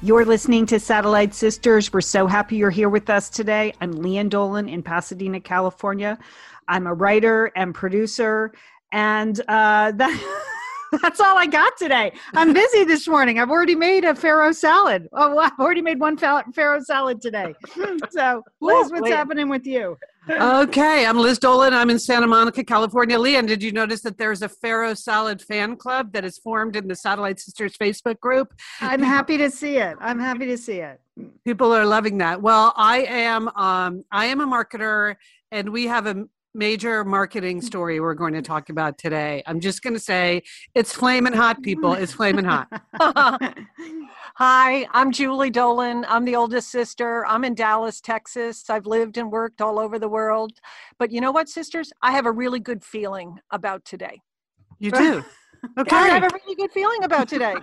You're listening to Satellite Sisters. We're so happy you're here with us today. I'm Lian Dolan in Pasadena, California. I'm a writer and producer, and uh, that. That's all I got today. I'm busy this morning. I've already made a farro salad. Oh, I've already made one farro salad today. So, Liz, what's happening with you? okay, I'm Liz Dolan. I'm in Santa Monica, California. Lian, did you notice that there's a farro salad fan club that is formed in the Satellite Sisters Facebook group? I'm happy to see it. I'm happy to see it. People are loving that. Well, I am. Um, I am a marketer, and we have a major marketing mm. story we're going to talk about today. I'm just going to say it's flaming hot, people. It's flaming hot. Hi, I'm Julie Dolan. I'm the oldest sister. I'm in Dallas, Texas. I've lived and worked all over the world. But you know what, sisters? I have a really good feeling about today. You do? Okay. I have a really good feeling about today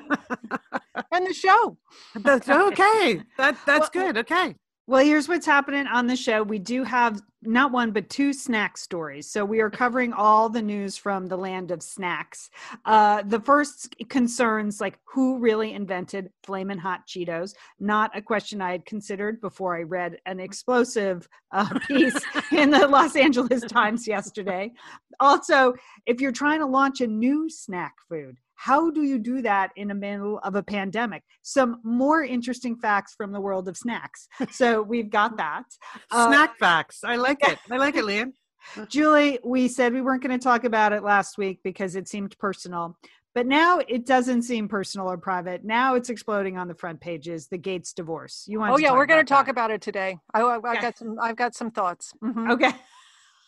and the show. That's okay. That that's well, good. Okay. Well, here's what's happening on the show. We do have not one, but two snack stories. So we are covering all the news from the land of snacks. Uh, the first concerns like who really invented flamin' hot Cheetos. Not a question I had considered before I read an explosive uh, piece in the Los Angeles Times yesterday. Also, if you're trying to launch a new snack food, how do you do that in the middle of a pandemic? Some more interesting facts from the world of snacks. So we've got that. Uh, Snack facts. I like it. I like it, Lian. Julie, we said we weren't going to talk about it last week because it seemed personal. But now it doesn't seem personal or private. Now it's exploding on the front pages. The Gates divorce. You want? Oh yeah, we're going to talk about it today. I, I, I got some. I've got some thoughts. Mm-hmm. Okay.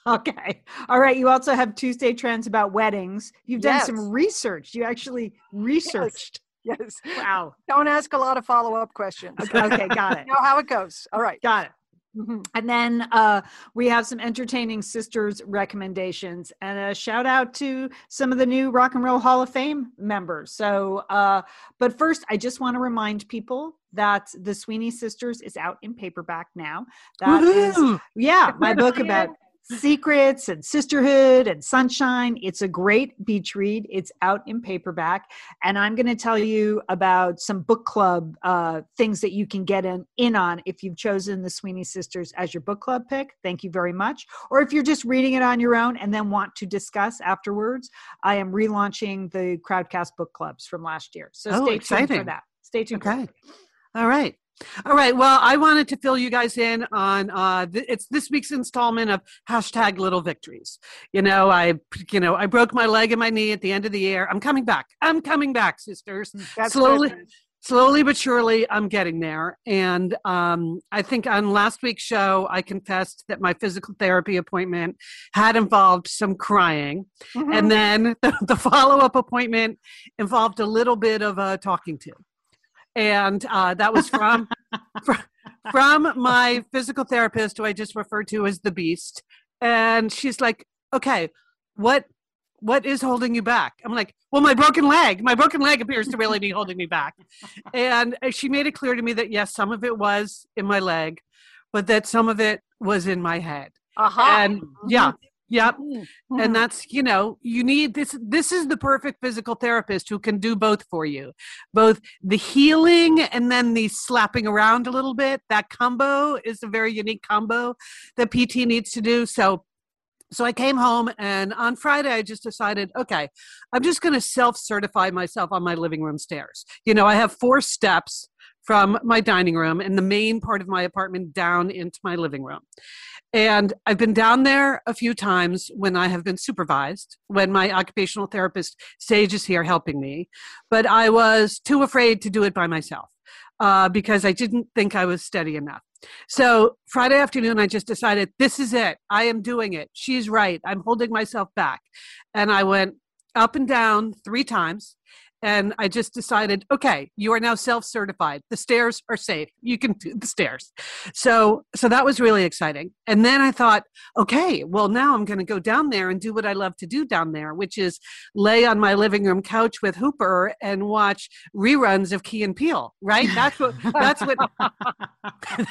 Okay. All right. You also have Tuesday trends about weddings. You've done yes. some research. You actually researched. Yes. yes. Wow. Don't ask a lot of follow up questions. Okay, okay, got it. know how it goes. All right. Got it. Mm-hmm. And then uh, we have some entertaining sisters recommendations and a shout out to some of the new Rock and Roll Hall of Fame members. So, uh, but first, I just want to remind people that the Sweeney Sisters is out in paperback now. That Woo-hoo! is, yeah, my book about secrets and sisterhood and sunshine. It's a great beach read. It's out in paperback. And I'm going to tell you about some book club uh, things that you can get in, in on if you've chosen the Sweeney Sisters as your book club pick. Thank you very much. Or if you're just reading it on your own and then want to discuss afterwards, I am relaunching the Crowdcast book clubs from last year. So oh, stay exciting. tuned for that. Stay tuned. Okay. All right. All right. Well, I wanted to fill you guys in on uh, th- it's this week's installment of hashtag Little Victories. You know, I you know I broke my leg and my knee at the end of the year. I'm coming back. I'm coming back, sisters. Mm, that's slowly. Slowly but surely, I'm getting there. And um, I think on last week's show, I confessed that my physical therapy appointment had involved some crying. Mm-hmm. And then the, the follow up appointment involved a little bit of a talking to and uh, that was from, from from my physical therapist, who I just referred to as the Beast. And she's like, "Okay, what what is holding you back?" I'm like, "Well, my broken leg. My broken leg appears to really be holding me back." And she made it clear to me that yes, some of it was in my leg, but that some of it was in my head. Uh-huh. And yeah, Yep. Mm-hmm. And that's, you know, you need this this is the perfect physical therapist who can do both for you. Both the healing and then the slapping around a little bit. That combo is a very unique combo that PT needs to do. So so I came home and on Friday I just decided, okay, I'm just going to self-certify myself on my living room stairs. You know, I have four steps from my dining room and the main part of my apartment down into my living room. And I've been down there a few times when I have been supervised, when my occupational therapist Sage is here helping me. But I was too afraid to do it by myself uh, because I didn't think I was steady enough. So Friday afternoon, I just decided this is it. I am doing it. She's right. I'm holding myself back. And I went up and down three times. And I just decided, okay, you are now self-certified. The stairs are safe. You can do the stairs. So, so that was really exciting. And then I thought, okay, well now I'm going to go down there and do what I love to do down there, which is lay on my living room couch with Hooper and watch reruns of Key and Peele. Right? That's what. That's what.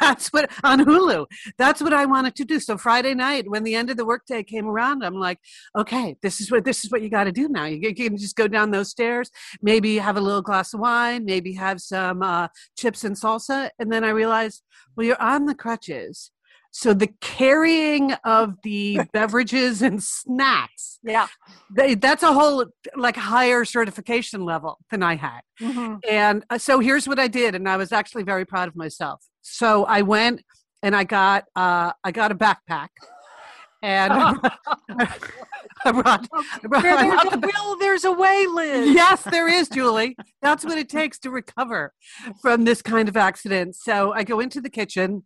that's what on Hulu. That's what I wanted to do. So Friday night, when the end of the workday came around, I'm like, okay, this is what this is what you got to do now. You, you can just go down those stairs, maybe have a little glass of wine, maybe have some uh, chips and salsa. And then I realized, well, you're on the crutches. So the carrying of the beverages and snacks, Yeah. they, that's a whole like higher certification level than I had. Mhm. And uh, so here's what I did, and I was actually very proud of myself. So I went and I got uh, I got a backpack, and I brought, I brought, I brought- there's brought a will, there's a way, Liz. yes, there is, Julie. That's what it takes to recover from this kind of accident. So I go into the kitchen.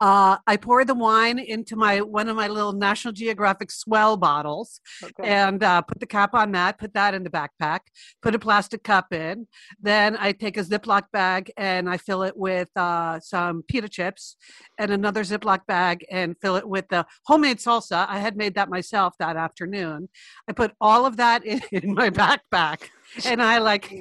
Uh, I pour the wine into my one of my little National Geographic S'well bottles Okay. and uh, put the cap on that. Put that in the backpack. Put a plastic cup in. Then I take a Ziploc bag and I fill it with uh, some pita chips, and another Ziploc bag and fill it with the homemade salsa. I had made that myself that afternoon. I put all of that in, in my backpack, and I like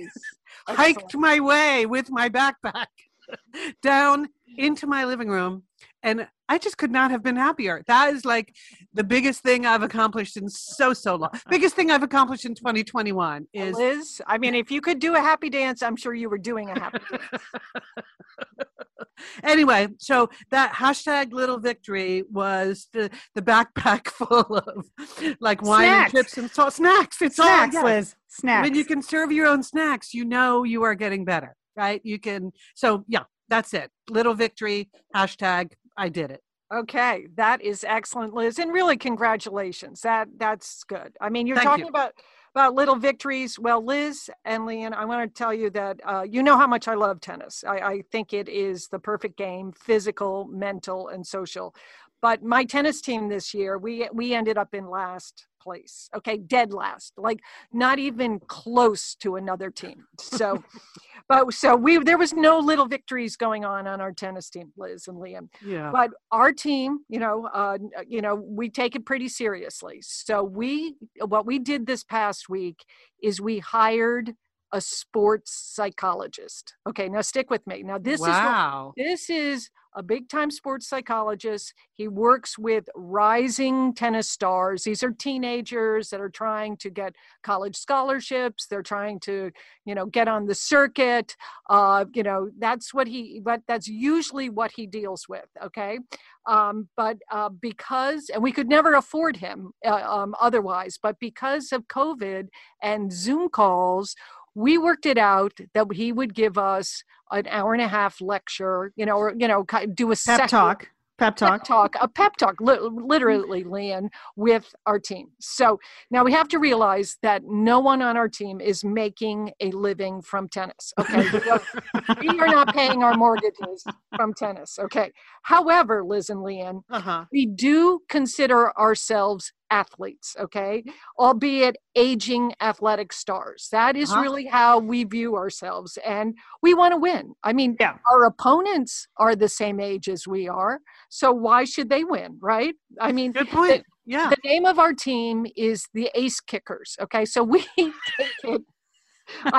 hiked my way with my backpack down into my living room and i just could not have been happier that is like the biggest thing i've accomplished in so so long biggest thing i've accomplished in 2021 is Liz, I mean, if you could do a happy dance, I'm sure you were doing a happy dance. anyway so that hashtag little victory was the the backpack full of like wine Snacks. and chips and salt snacks it's all Snacks, yes. Liz. Snacks. when you can serve your own snacks you know you are getting better right you can so yeah that's it little victory hashtag i did it Okay, that is excellent, Liz, and really congratulations. That that's good. I mean, you're Thank talking you. about about little victories. Well, Liz and Lian, I want to tell you that uh, you know how much I love tennis. I, I think it is the perfect game, physical, mental, and social. But my tennis team this year, we we ended up in last place. Okay, dead last, like not even close to another team. So, but so we there was no little victories going on on our tennis team, Liz and Lian yeah but our team you know uh, you know we take it pretty seriously so we what we did this past week is we hired a sports psychologist. Okay now stick with me. Now this is wow. this is a big time sports psychologist. He works with rising tennis stars. These are teenagers that are trying to get college scholarships. They're trying to you know get on the circuit. Uh, you know that's what he but that's usually what he deals with okay? Um, but uh, because and we could never afford him uh, um, otherwise but because of covid and zoom calls we worked it out that he would give us an hour and a half lecture you know or you know do a pep second talk. Pep talk. pep talk, a pep talk, li- literally, Lian, with our team. So now we have to realize that no one on our team is making a living from tennis. Okay, we, we are not paying our mortgages from tennis. Okay. However, Liz and Lian, uh-huh we do consider ourselves athletes, okay, albeit aging athletic stars. That is Uh-huh. really how we view ourselves, and we want to win. I mean, Yeah. our opponents are the same age as we are, so why should they win, right? I mean, good point yeah the name of our team is the Ace Kickers, okay, so we take it.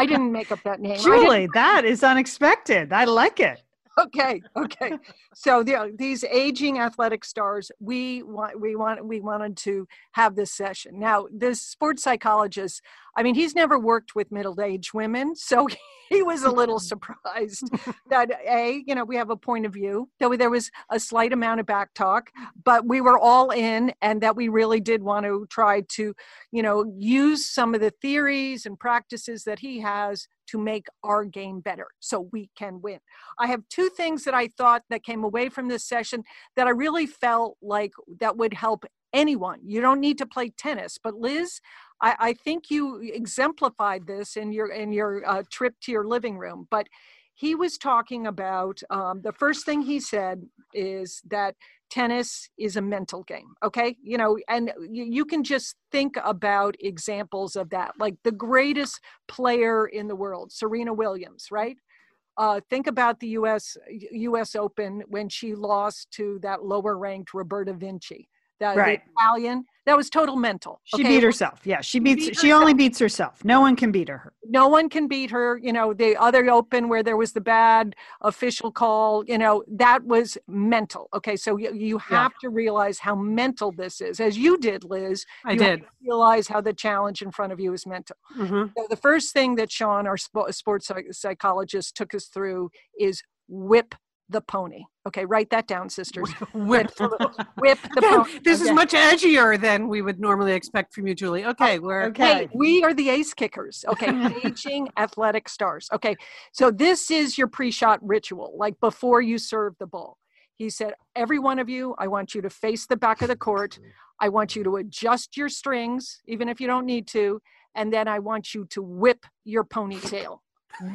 I didn't make up that name. Julie, that is unexpected. I like it. Okay okay. So the, uh, these aging athletic stars we want we want we wanted to have this session. Now this sports psychologist i mean he's never worked with middle-aged women so he was a little surprised that a you know we have a point of view that there was a slight amount of back talk but we were all in and that we really did want to try to you know use some of the theories and practices that he has to make our game better so we can win I have two things that I thought that came away from this session that I really felt like that would help anyone. You don't need to play tennis, but Liz, I, I think you exemplified this in your in your uh, trip to your living room. But he was talking about um, the first thing he said is that tennis is a mental game okay? You know and you, can just think about examples of that like the greatest player in the world serena williams right? Uh, think about the us us open when she lost to that lower ranked roberta vinci that right. Italian. That was total mental. She beat herself. Yeah, she beats. She, beat she only beats herself. No one can beat her. No one can beat her. You know, the other Open where there was the bad official call. You know, that was mental. Okay, so you, you have yeah. to realize how mental this is, as you did, Liz. I did realize how the challenge in front of you is mental. Mm-hmm. So the first thing that Sean, our sports psychologist, took us through is whip the pony. Okay, write that down, sisters. Whip, whip the pony. This okay. is much edgier than we would normally expect from you, Julie. Okay, oh, we're okay. Hey, we are the ace kickers. Okay, aging athletic stars. Okay, so this is your pre-shot ritual, like before you serve the ball. He said, "Every one of you, I want you to face the back of the court. I want you to adjust your strings, even if you don't need to, and then I want you to whip your ponytail.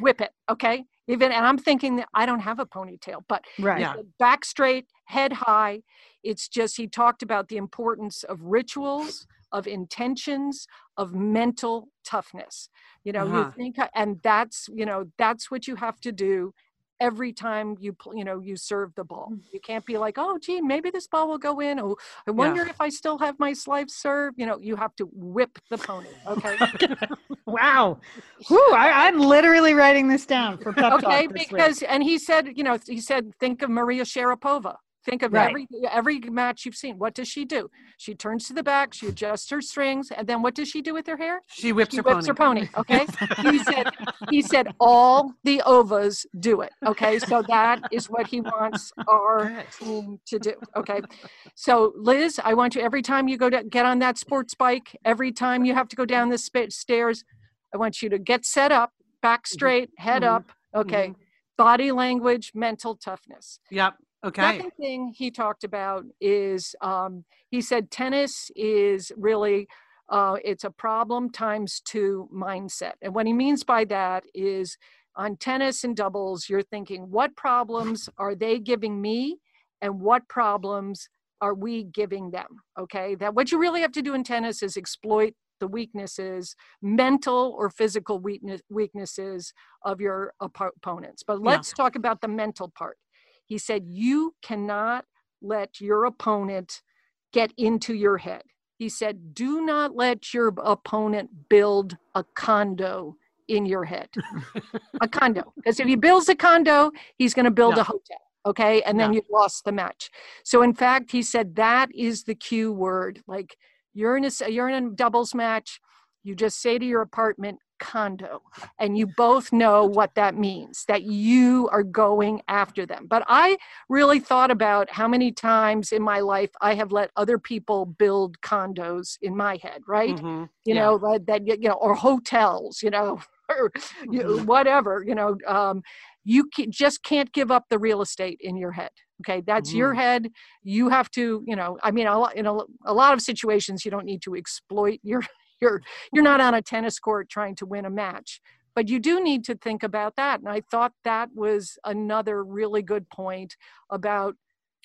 Whip it. Okay." Even and i'm thinking that i don't have a ponytail but right yeah. back straight head high it's just he talked about the importance of rituals of intentions of mental toughness you know uh-huh. you think and that's you know that's what you have to do every time you you know you serve the ball. Mm. You can't be like, oh, gee, maybe this ball will go in. Oh, I wonder yeah. if I still have my slice serve. You know, you have to whip the pony. Okay. wow. Whew, I, am literally writing this down for pep Okay, because week. and he said, you know, he said, think of Maria Sharapova. Think of right. every every match you've seen. What does she do? She turns to the back, she adjusts her strings, and then what does she do with her hair? She whips, she her, whips pony. her pony. Okay. he said he said all the ovas do it. Okay. So that is what he wants our team to do. Okay. So Liz, I want you every time you go to get on that sports bike, every time you have to go down the stairs, I want you to get set up, back mm-hmm. straight, head mm-hmm. up. Okay. Mm-hmm. Body language, mental toughness. Yep. Okay. Second thing he talked about is um, he said tennis is really uh, it's a problem times two mindset, and what he means by that is on tennis and doubles, you're thinking what problems are they giving me, and what problems are we giving them? Okay, that what you really have to do in tennis is exploit the weaknesses, mental or physical weakness, weaknesses of your opponents. But let's yeah. talk about the mental part. He said, You cannot let your opponent get into your head. He said, Do not let your opponent build a condo in your head. a condo. Because if he builds a condo, he's going to build a hotel. Okay. And then you've lost the match. So, in fact, he said that is the cue word. Like you're in a, you're in a doubles match. You just say to your apartment, condo and you both know what that means that you are going after them but i really thought about how many times in my life i have let other people build condos in my head right mm-hmm. you yeah. know that you know or hotels you know or you mm-hmm. whatever you know um, you can, just can't give up the real estate in your head okay that's mm-hmm. your head you have to you know i mean a lot, in a, a lot of situations you don't need to exploit your you're you're not on a tennis court trying to win a match. But you do need to think about that. And i thought that was another really good point about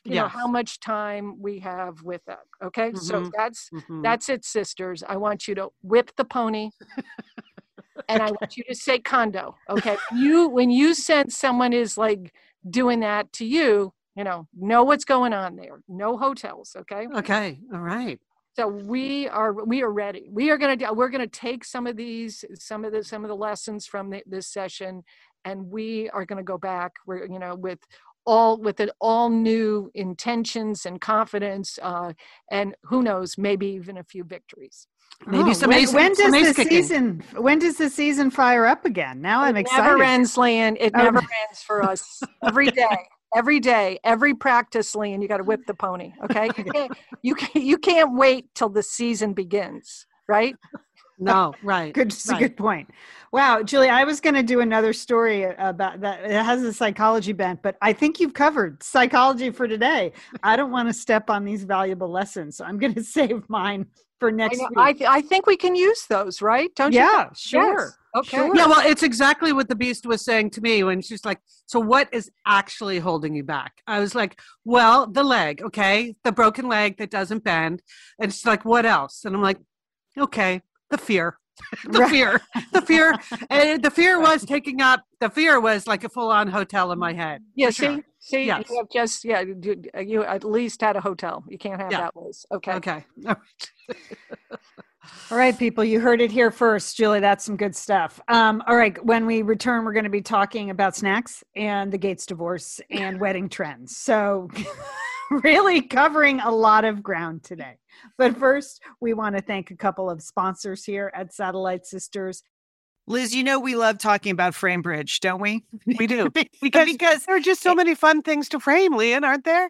you yes. know how much time we have with that. Okay? Mm-hmm. so that's mm-hmm. that's it sisters. I want you to whip the pony. And i want you to say condo. Okay? You when you sense someone is like doing that to you you know know what's going on there. No hotels. Okay? Okay. All right so we are we are ready. We are going to we're going to take some of these some of the some of the lessons from the, this session and we are going to go back. We're you know with all with it all new intentions and confidence uh, and who knows maybe even a few victories. Maybe oh, some when, when does the kicking. season when does the season fire up again? Now it i'm excited. never ends land it oh. never ends for us. Every day every day, every practice, Lian, you got to whip the pony. Okay, you can't, you can't, you can't wait till the season begins, right? No, right. good, right. good point. Wow, Julie, I was going to do another story about that. It has a psychology bent, but I think you've covered psychology for today. I don't want to step on these valuable lessons, so I'm going to save mine for I, next know- week. I, th- I think we can use those, right? Don't you? yeah, sure. Yes. Okay. Sure. Yeah, well, it's exactly what the beast was saying to me when she's like, So, what is actually holding you back? I was like, Well, the leg, okay, the broken leg that doesn't bend. And she's like, What else? And I'm like, Okay, the fear. the Right. fear. The fear. and the fear was taking up, the fear was like a full on hotel in my head. Yeah, for sure. See, see, Yes. you have just yeah, you, you at least had a hotel. You can't have Yeah. that, Liz. Okay. Okay. All right, people, you heard it here first, Julie. That's some good stuff. Um, all right, when we return, we're going to be talking about snacks and the Gates divorce and wedding trends. So, really covering a lot of ground today. But first, we want to thank a couple of sponsors here at Satellite Sisters. Liz, you know we love talking about FrameBridge, don't we? We do. because, Because, because there are just so many fun things to frame, Lian, aren't there?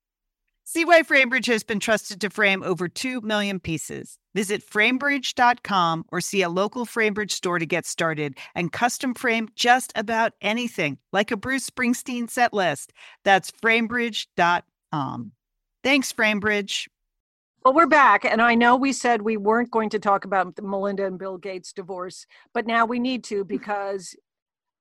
See why FrameBridge has been trusted to frame over 2 million pieces. Visit framebridge.com or see a local FrameBridge store to get started and custom frame just about anything, like a Bruce Springsteen set list. That's framebridge.com. Thanks, FrameBridge. Well, we're back, and I know we said we weren't going to talk about Melinda and Bill Gates divorce, but now we need to because,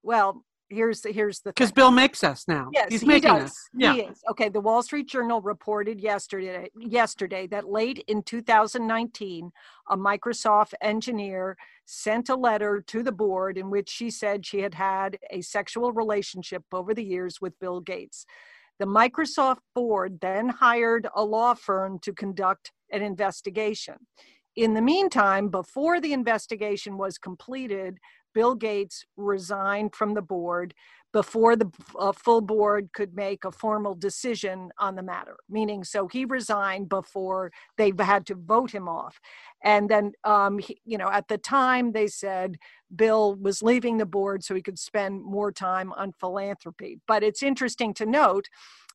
well, here's the here's the Because. Bill makes us now. Yes, He's he does. us. Yeah. He is. Okay, the Wall Street Journal reported yesterday yesterday that late in 2019, a Microsoft engineer sent a letter to the board in which she said she had had a sexual relationship over the years with Bill Gates. The Microsoft board then hired a law firm to conduct an investigation. In the meantime, before the investigation was completed, Bill Gates resigned from the board before the uh, full board could make a formal decision on the matter. Meaning, so he resigned before they had to vote him off. And then, um, he, you know, at the time they said Bill was leaving the board so he could spend more time on philanthropy. But it's interesting to note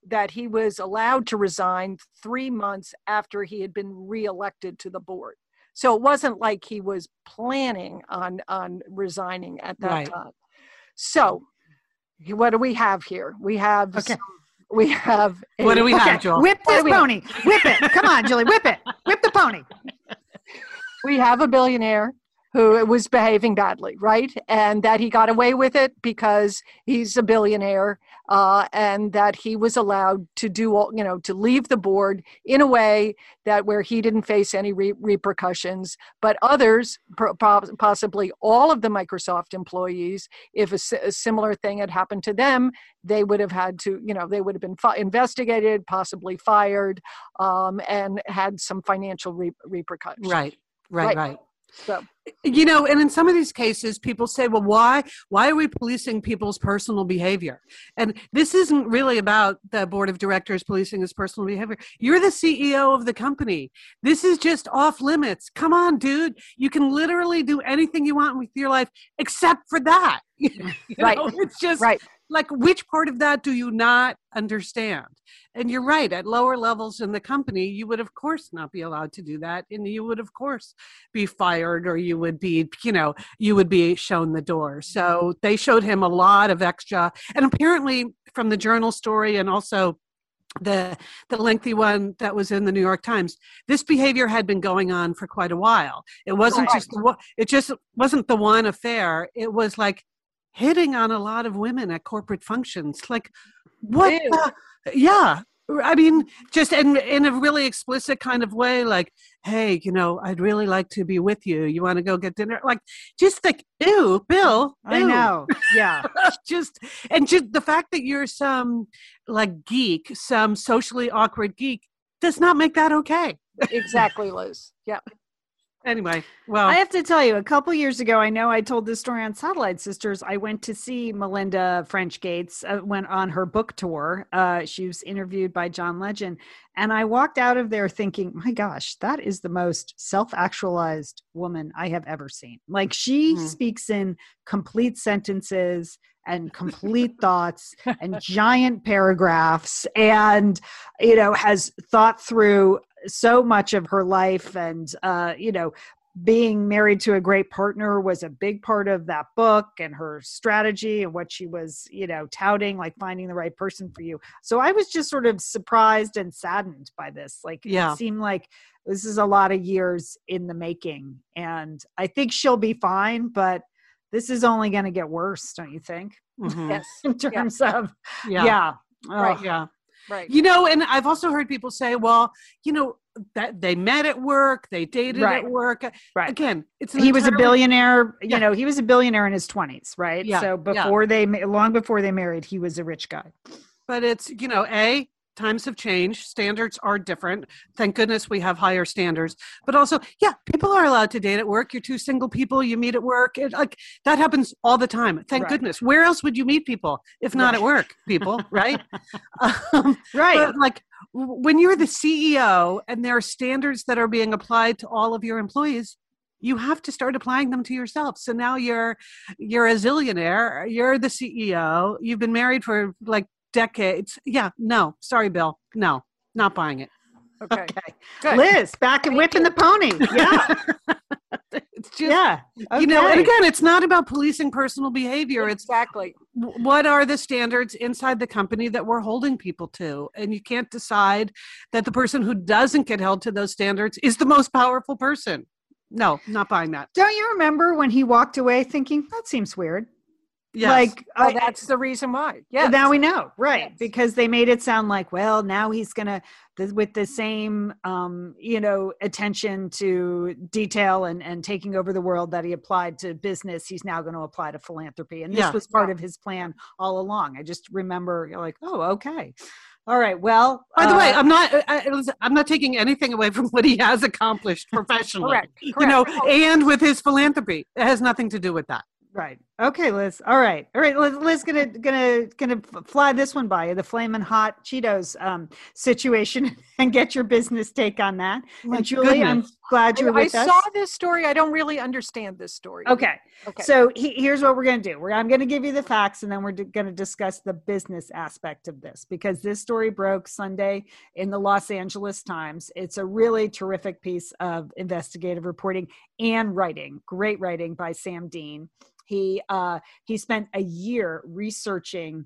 that he was allowed to resign three months after he had been reelected to the board. So it wasn't like he was planning on on resigning at that Right. time. So what do we have here? We have Okay. some- we have a- What do we Okay, have, Joel? whip this we have? pony. Whip it. Come on, Julie. Whip it. Whip the pony. we have a billionaire who was behaving badly, right? And that he got away with it because he's a billionaire, uh, and that he was allowed to do all, you know, to leave the board in a way that where he didn't face any re- repercussions. But others, possibly all of the Microsoft employees, if a, a similar thing had happened to them, they would have had to, you know, they would have been fi- investigated, possibly fired, um, and had some financial re- repercussions. Right, right, Right. right. So. You know, and in some of these cases, people say, "Well, why? Why are we policing people's personal behavior?" And this isn't really about the board of directors policing his personal behavior. You're the CEO of the company. This is just off limits. Come on, dude. You can literally do anything you want with your life except for that. You Right. know, It's just Right. Like which part of that do you not understand and you're right at lower levels in the company you would of course not be allowed to do that and you would of course be fired or you would be you know you would be shown the door so they showed him a lot of extra and apparently from the journal story and also the the lengthy one that was in the New York Times. This behavior had been going on for quite a while. It wasn't Right. just the one- it just wasn't the one affair. It was like hitting on a lot of women at corporate functions. Like what? Ew. yeah. I mean, just in in a really explicit kind of way, like, hey, you know, I'd really like to be with you. You want to go get dinner? Like, just like, ew, Bill. I know. Yeah. just and just the fact that you're some like geek, some socially awkward geek, does not make that okay. exactly, Liz. Yeah. Anyway, well, I have to tell you, a couple years ago, I know I told this story on Satellite Sisters. I went to see Melinda French Gates, uh, went on her book tour. Uh, she was interviewed by John Legend. And I walked out of there thinking, my gosh, that is the most self actualized woman I have ever seen. Like she Mhm. speaks in complete sentences and complete thoughts and giant paragraphs and, you know, has thought through so much of her life and, uh, you know, being married to a great partner was a big part of that book and her strategy and what she was, you know, touting, like finding the right person for you. So I was just sort of surprised and saddened by this. Like, Yeah. it seemed like this is a lot of years in the making. And I think she'll be fine, but this is only going to get worse, don't you think? mhm, Yes. In terms of, yeah, yeah. Right. Ugh. yeah. Right. You know, and I've also heard people say, well, you know, that they met at work, they dated Right. at work. Right. Again, it's he was a billionaire you Yeah. know he was a billionaire in his 20s right Yeah, so yeah. before they long before they married he was a rich guy but it's you know a times have changed standards are different. Thank goodness we have higher standards. But also yeah people are allowed to date at work. You're two single people you meet at work. It, like that happens all the time. Thank Right. goodness. Where else would you meet people if not Right. at work people right? Um, right. but like when you're the ceo and there are standards that are being applied to all of your employees you have to start applying them to yourself. So now you're you're a zillionaire you're the ceo you've been married for like decades. Yeah no sorry bill. No not buying it. Okay. okay. Good. liz back and whipping the pony. Yeah. It's just yeah you know and again it's not about policing personal behavior. Exactly. w- what are the standards inside the company that we're holding people to? And you can't decide that the person who doesn't get held to those standards is the most powerful person. No not buying that. Don't you remember when he walked away thinking that seems weird yes. like Oh, I- that's the reason why. Yeah. now we know right Yes. because they made it sound like well now he's gonna th- with the same um you know attention to detail and and taking over the world that he applied to business he's now going to apply to philanthropy and this Yeah. was part of his plan all along i just remember like oh okay all right well By the way, uh, I'm not. I, I'm not taking anything away from what he has accomplished professionally. Correct. You know, and with his philanthropy, it has nothing to do with that. Right. Okay, Liz. All right. All right. Liz, Liz gonna gonna gonna fly this one by you, the flaming hot Cheetos um, situation, and get your business take on that. My and Julie, I'm glad you're I, I with us. saw this story. I don't really understand this story. Okay. Okay. So he, here's what we're going to do. We're, I'm going to give you the facts, and then we're going to discuss the business aspect of this because this story broke Sunday in the Los Angeles Times. It's a really terrific piece of investigative reporting and writing. Great writing by Sam Dean. He uh, he spent a year researching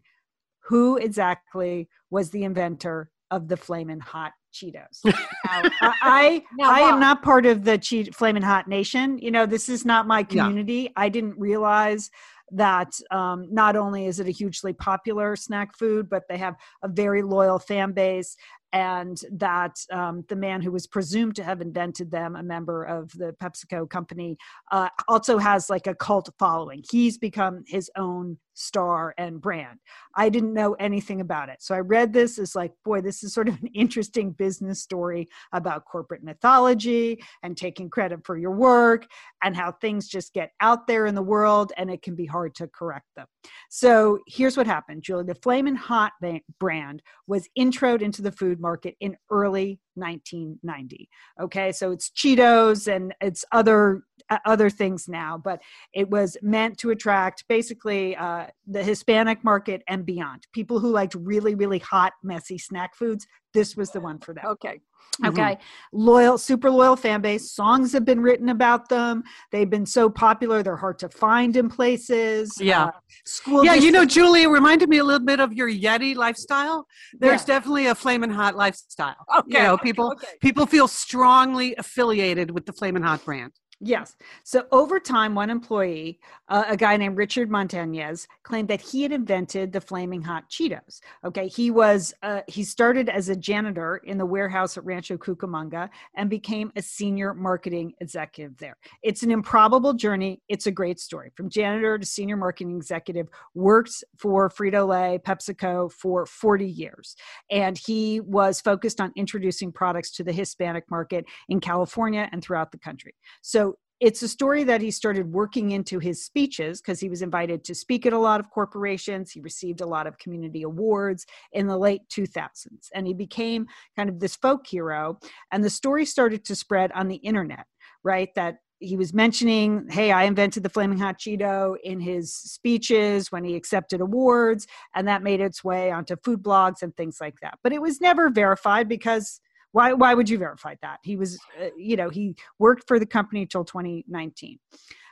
who exactly was the inventor of the flamin' hot Cheetos. Now, I I, Now, I am not part of the che- flamin' hot nation. You know, this is not my Yeah. community. I didn't realize that um, not only is it a hugely popular snack food, but they have a very loyal fan base. And that um, the man who was presumed to have invented them, a member of the PepsiCo company, uh, also has like a cult following. He's become his own star and brand. I didn't know anything about it. So I read this as like, boy, this is sort of an interesting business story about corporate mythology and taking credit for your work and how things just get out there in the world and it can be hard to correct them. So here's what happened, Julie. The Flamin' Hot brand was introed into the food market in early 1990. Okay, so it's Cheetos and it's other uh, other things now, but it was meant to attract basically uh, the Hispanic market and beyond. People who liked really, really hot, messy snack foods. This was the one for them. Okay. Okay. Mm-hmm. Loyal, super loyal fan base. Songs have been written about them. They've been so popular, they're hard to find in places. Yeah. Uh, school yeah, you know, Julie, it reminded me a little bit of your Yeti lifestyle. There's yeah. definitely a flaming hot lifestyle. Okay. You know, people okay. people feel strongly affiliated with the Flamin' hot brand. Yes. So over time, one employee, uh, a guy named Richard Montañez, claimed that he had invented the flaming hot Cheetos. Okay, he was uh, he started as a janitor in the warehouse at Rancho Cucamonga and became a senior marketing executive there. It's an improbable journey. It's a great story. From janitor to senior marketing executive, worked for Frito Lay, PepsiCo for 40 years, and he was focused on introducing products to the Hispanic market in California and throughout the country. So it's a story that he started working into his speeches because he was invited to speak at a lot of corporations. He received a lot of community awards in the late 2000s, and he became kind of this folk hero. And the story started to spread on the internet, right? That he was mentioning, hey, I invented the Flaming Hot Cheeto in his speeches when he accepted awards, and that made its way onto food blogs and things like that. But it was never verified because why, why would you verify that? He was, uh, you know, he worked for the company until 2019.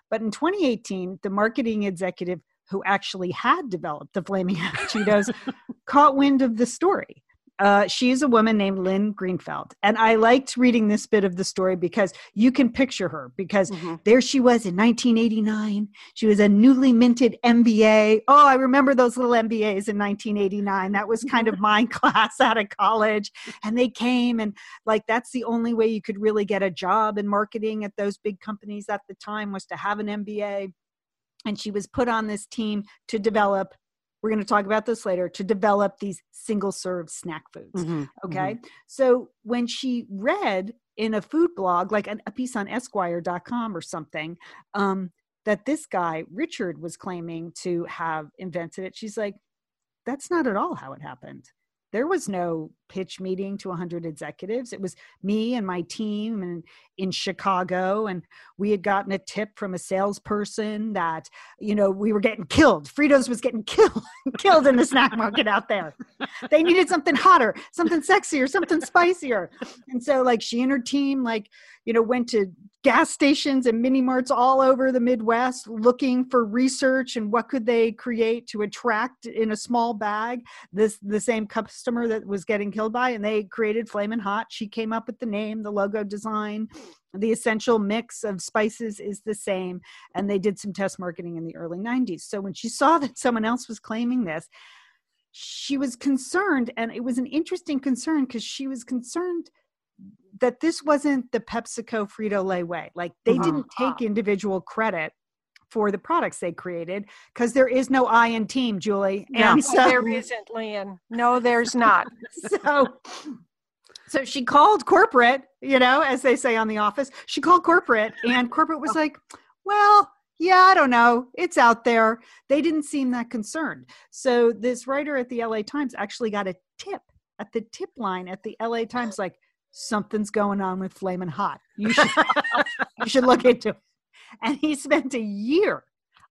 But in 2018, the marketing executive who actually had developed the Flaming Hot Cheetos caught wind of the story uh, she is a woman named Lynn Greenfeld. And I liked reading this bit of the story because you can picture her because mm-hmm. there she was in 1989. She was a newly minted MBA. Oh, I remember those little MBAs in 1989. That was kind of my class out of college. And they came and like that's the only way you could really get a job in marketing at those big companies at the time was to have an MBA. And she was put on this team to develop we're going to talk about this later to develop these single serve snack foods mm-hmm, okay mm-hmm. so when she read in a food blog like a piece on esquire.com or something um, that this guy richard was claiming to have invented it she's like that's not at all how it happened there was no pitch meeting to 100 executives. It was me and my team and in chicago and we had gotten a tip from a salesperson that you know we were getting killed. Fritos was getting killed killed in the snack market out there. They needed something hotter something sexier something spicier. And so like she and her team like you know went to gas stations and mini marts all over the midwest looking for research and what could they create to attract in a small bag this the same customer that was getting by and they created flamin' hot she came up with the name the logo design the essential mix of spices is the same and they did some test marketing in the early 90s so when she saw that someone else was claiming this she was concerned and it was an interesting concern because she was concerned that this wasn't the PepsiCo Frito Lay way. Like they uh-huh. didn't take individual credit for the products they created because there is no I in team, Julie. And no, so, there isn't, Lynn. No, there's not. so so she called corporate, you know, as they say on the office. She called corporate and corporate was oh. like, well, yeah, I don't know. It's out there. They didn't seem that concerned. So this writer at the LA Times actually got a tip at the tip line at the LA Times like something's going on with Flamin' Hot. You should you should look into it. And he spent a year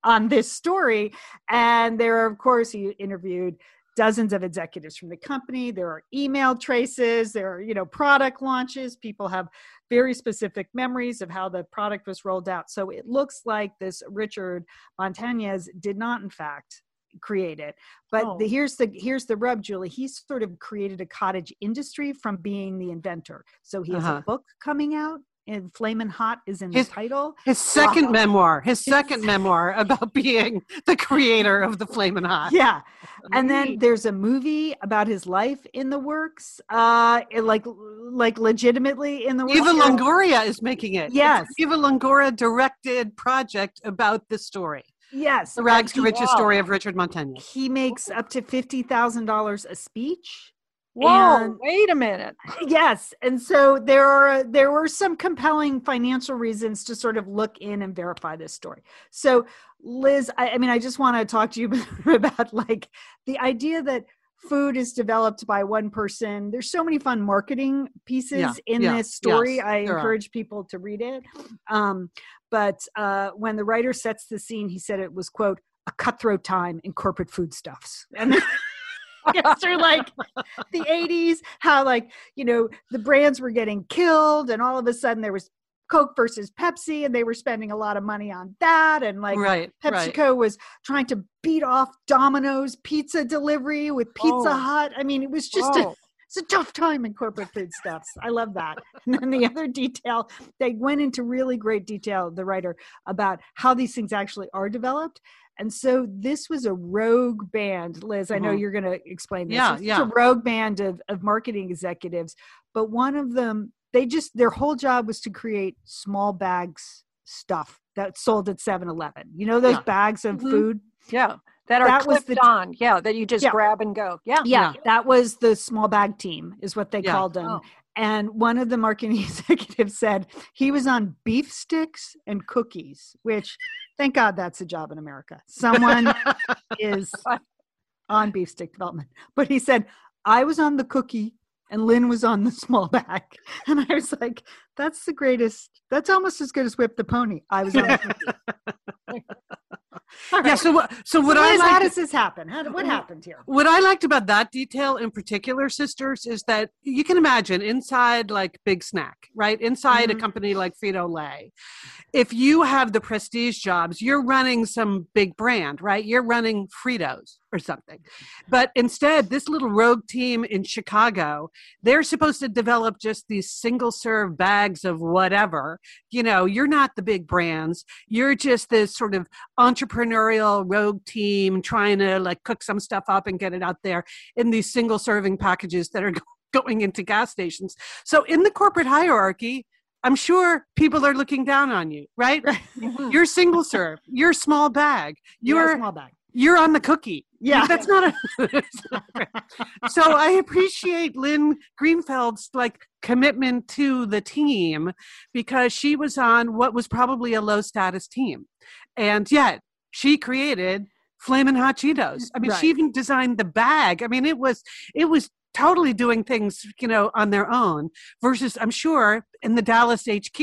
on this story. And there are, of course, he interviewed dozens of executives from the company. There are email traces, there are, you know, product launches. People have very specific memories of how the product was rolled out. So it looks like this Richard Montañez did not, in fact, create it. But oh. the, here's the here's the rub, Julie. He's sort of created a cottage industry from being the inventor. So he has uh-huh. a book coming out and Flamin' Hot is in his, the title. His second wow. memoir, his second memoir about being the creator of the Flamin' Hot. Yeah. And then there's a movie about his life in the works. Uh like like legitimately in the works. Eva Longoria is making it. Yes. It's Eva Longoria directed project about the story. Yes. The rags to riches story of Richard Montañez. He makes up to $50,000 a speech. Whoa, and, wait a minute. Yes. And so there are there were some compelling financial reasons to sort of look in and verify this story. So Liz, I, I mean, I just want to talk to you about like the idea that food is developed by one person. There's so many fun marketing pieces Yeah, in yeah, this story. yes, I there are. encourage people to read it. Um, but uh, when the writer sets the scene, he said it was quote a cutthroat time in corporate foodstuffs. And it's through like the 80s, how like you know the brands were getting killed, and all of a sudden there was Coke versus Pepsi, and they were spending a lot of money on that, and like right, right. PepsiCo was trying to beat off Domino's pizza delivery with Pizza Oh. Hut. I mean, it was just a, Oh, it's a tough time in corporate foodstuffs. I love that. And then the other detail, they went into really great detail, the writer, about how these things actually are developed. And so this was a rogue band, Liz. I know Mhm. you're going to explain this. Yeah, It's yeah. a rogue band of, of marketing executives, but one of them, they just, their whole job was to create small bags stuff that sold at 7 Eleven. You know, those Yeah. bags of Mhm. food? yeah, that are That was clipped the- on. Yeah, that you just Yeah. grab and go. Yeah. yeah, Yeah. that was the small bag team is what they Yeah. called them Oh. and one of the marketing executives said he was on beef sticks and cookies which thank god that's a job in america someone is on beef stick development but he said i was on the cookie and lynne was on the small bag and i was like that's the greatest that's almost as good as whip the pony i was on the yeah. right. So what? So what So I Liz, how does this happen how, what happened here what I liked about that detail in particular, sisters, is that you can imagine inside like Big Snack, right? Inside Mhm. a company like Frito Lay, if you have the prestige jobs, you're running some big brand, right? You're running Fritos or something. But instead, this little rogue team in Chicago, they're supposed to develop just these single serve bags of whatever. You know, you're not the big brands. You're just this sort of entrepreneurial rogue team trying to like cook some stuff up and get it out there in these single serving packages that are going into gas stations. So in the corporate hierarchy, I'm sure people are looking down on you, right? You're single serve. You're small bag. Yeah, You're small bag you're on the cookie. Yeah That's not a not. So I appreciate Lynne Greenfeld's like commitment to the team because she was on what was probably a low status team. And yet she created Flamin' Hot Cheetos. I mean, Right. she even designed the bag. I mean, it was it was totally doing things, you know, on their own versus I'm sure in the Dallas HQ,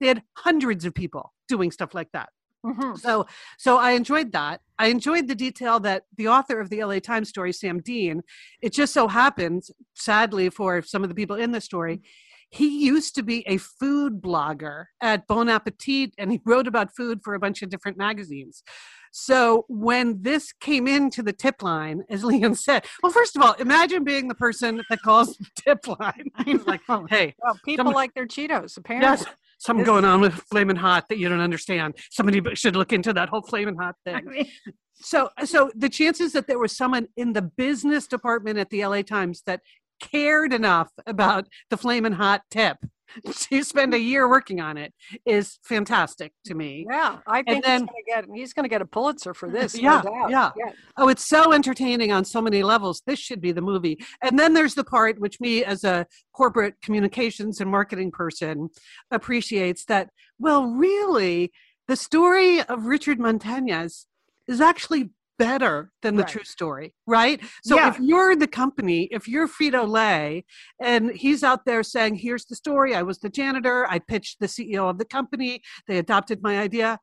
they had hundreds of people doing stuff like that. Mhm. So, so I enjoyed that. I enjoyed the detail that the author of the LA Times story, Sam Dean, it just so happens, sadly for some of the people in the story, he used to be a food blogger at Bon Appetit and he wrote about food for a bunch of different magazines. So when this came into the tip line, as Lian said, well, first of all, imagine being the person that calls the tip line. He's like, know. hey, Well, people like their Cheetos, apparently. Yes, something going on with Flamin' Hot that you don't understand. Somebody should look into that whole Flamin' Hot I thing. mean, So, so the chances that there was someone in the business department at the LA Times that cared enough about the Flamin' Hot tip to spend a year working on it is fantastic to me. Yeah, I think then- he's going to get he's going to get a Pulitzer for this. Yeah, no doubt. yeah. Oh, it's so entertaining on so many levels. This should be the movie. And then there's the part which me, as a corporate communications and marketing person, appreciates that, well, really, the story of Richard Montañez is actually better than the Right. true story, right? So Yeah. if you're the company, if you're Frito Lay, and he's out there saying, here's the story, I was the janitor, I pitched the CEO of the company, they adopted my idea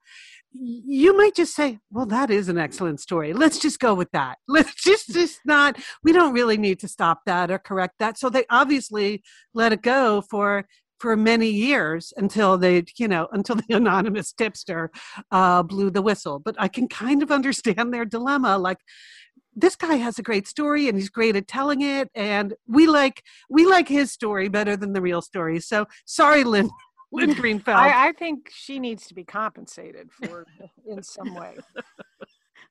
you might just say, well, that is an excellent story. Let's just go with that. Let's just, just not, we don't really need to stop that or correct that. So they obviously let it go for, for many years until they, you know, until the anonymous tipster uh, blew the whistle. But I can kind of understand their dilemma. Like, this guy has a great story and he's great at telling it and we like we like his story better than the real story so sorry lynne lynne greenfeld I, I think she needs to be compensated for in some way.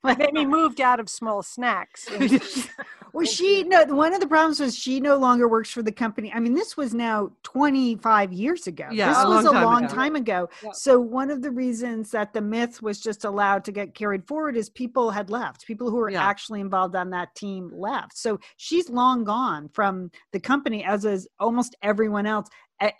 Maybe moved out of small snacks. well, she no. One of the problems was she no longer works for the company. I mean, this was now 25 years ago. Yeah, this a was long a time long ago. time ago. Yeah. So one of the reasons that the myth was just allowed to get carried forward is people had left. People who were Yeah. actually involved on that team left. So she's long gone from the company, as is almost everyone else,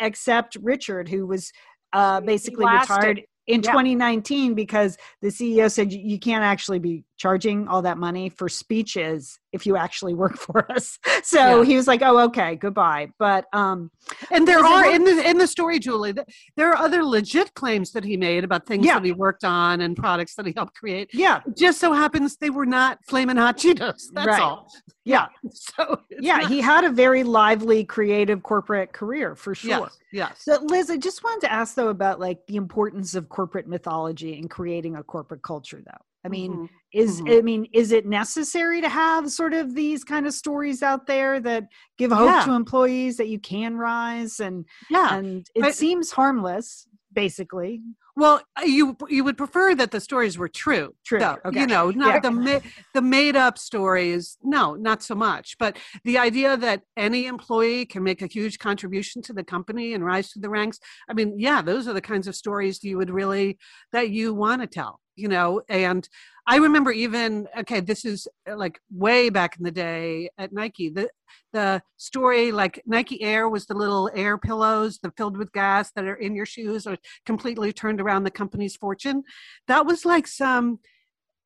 except Richard, who was uh, He- he basically retired in Yeah. 2019 because the CEO said you, you can't actually be charging all that money for speeches if you actually work for us. So Yeah. he was like, "Oh, okay, goodbye." But um, And there are in the in the story, Julie. th- There are other legit claims that he made about things Yeah. that he worked on and products that he helped create. yeah, It just so happens they were not flaming hot Cheetos. That's Right. all. yeah, So yeah. not- He had a very lively, creative corporate career for sure. yes, yes. So, Liz, I just wanted to ask though about like the importance of corporate mythology in creating a corporate culture. Though, I mean, Mhm. is Mhm. I mean, is it necessary to have sort of these kind of stories out there that give hope Yeah. to employees that you can rise and yeah. and it I- seems harmless, basically. Well, uh, you you would prefer that the stories were true. True, though, okay. You know, not Yeah. the ma- the made up stories. No, not so much. But the idea that any employee can make a huge contribution to the company and rise to the ranks. I mean, yeah, those are the kinds of stories you would really that you want to tell. You know, and I remember even okay, this is uh, like way back in the day at Nike. The the story like Nike Air was the little air pillows that filled with gas that are in your shoes or completely turned around the company's fortune. That was like some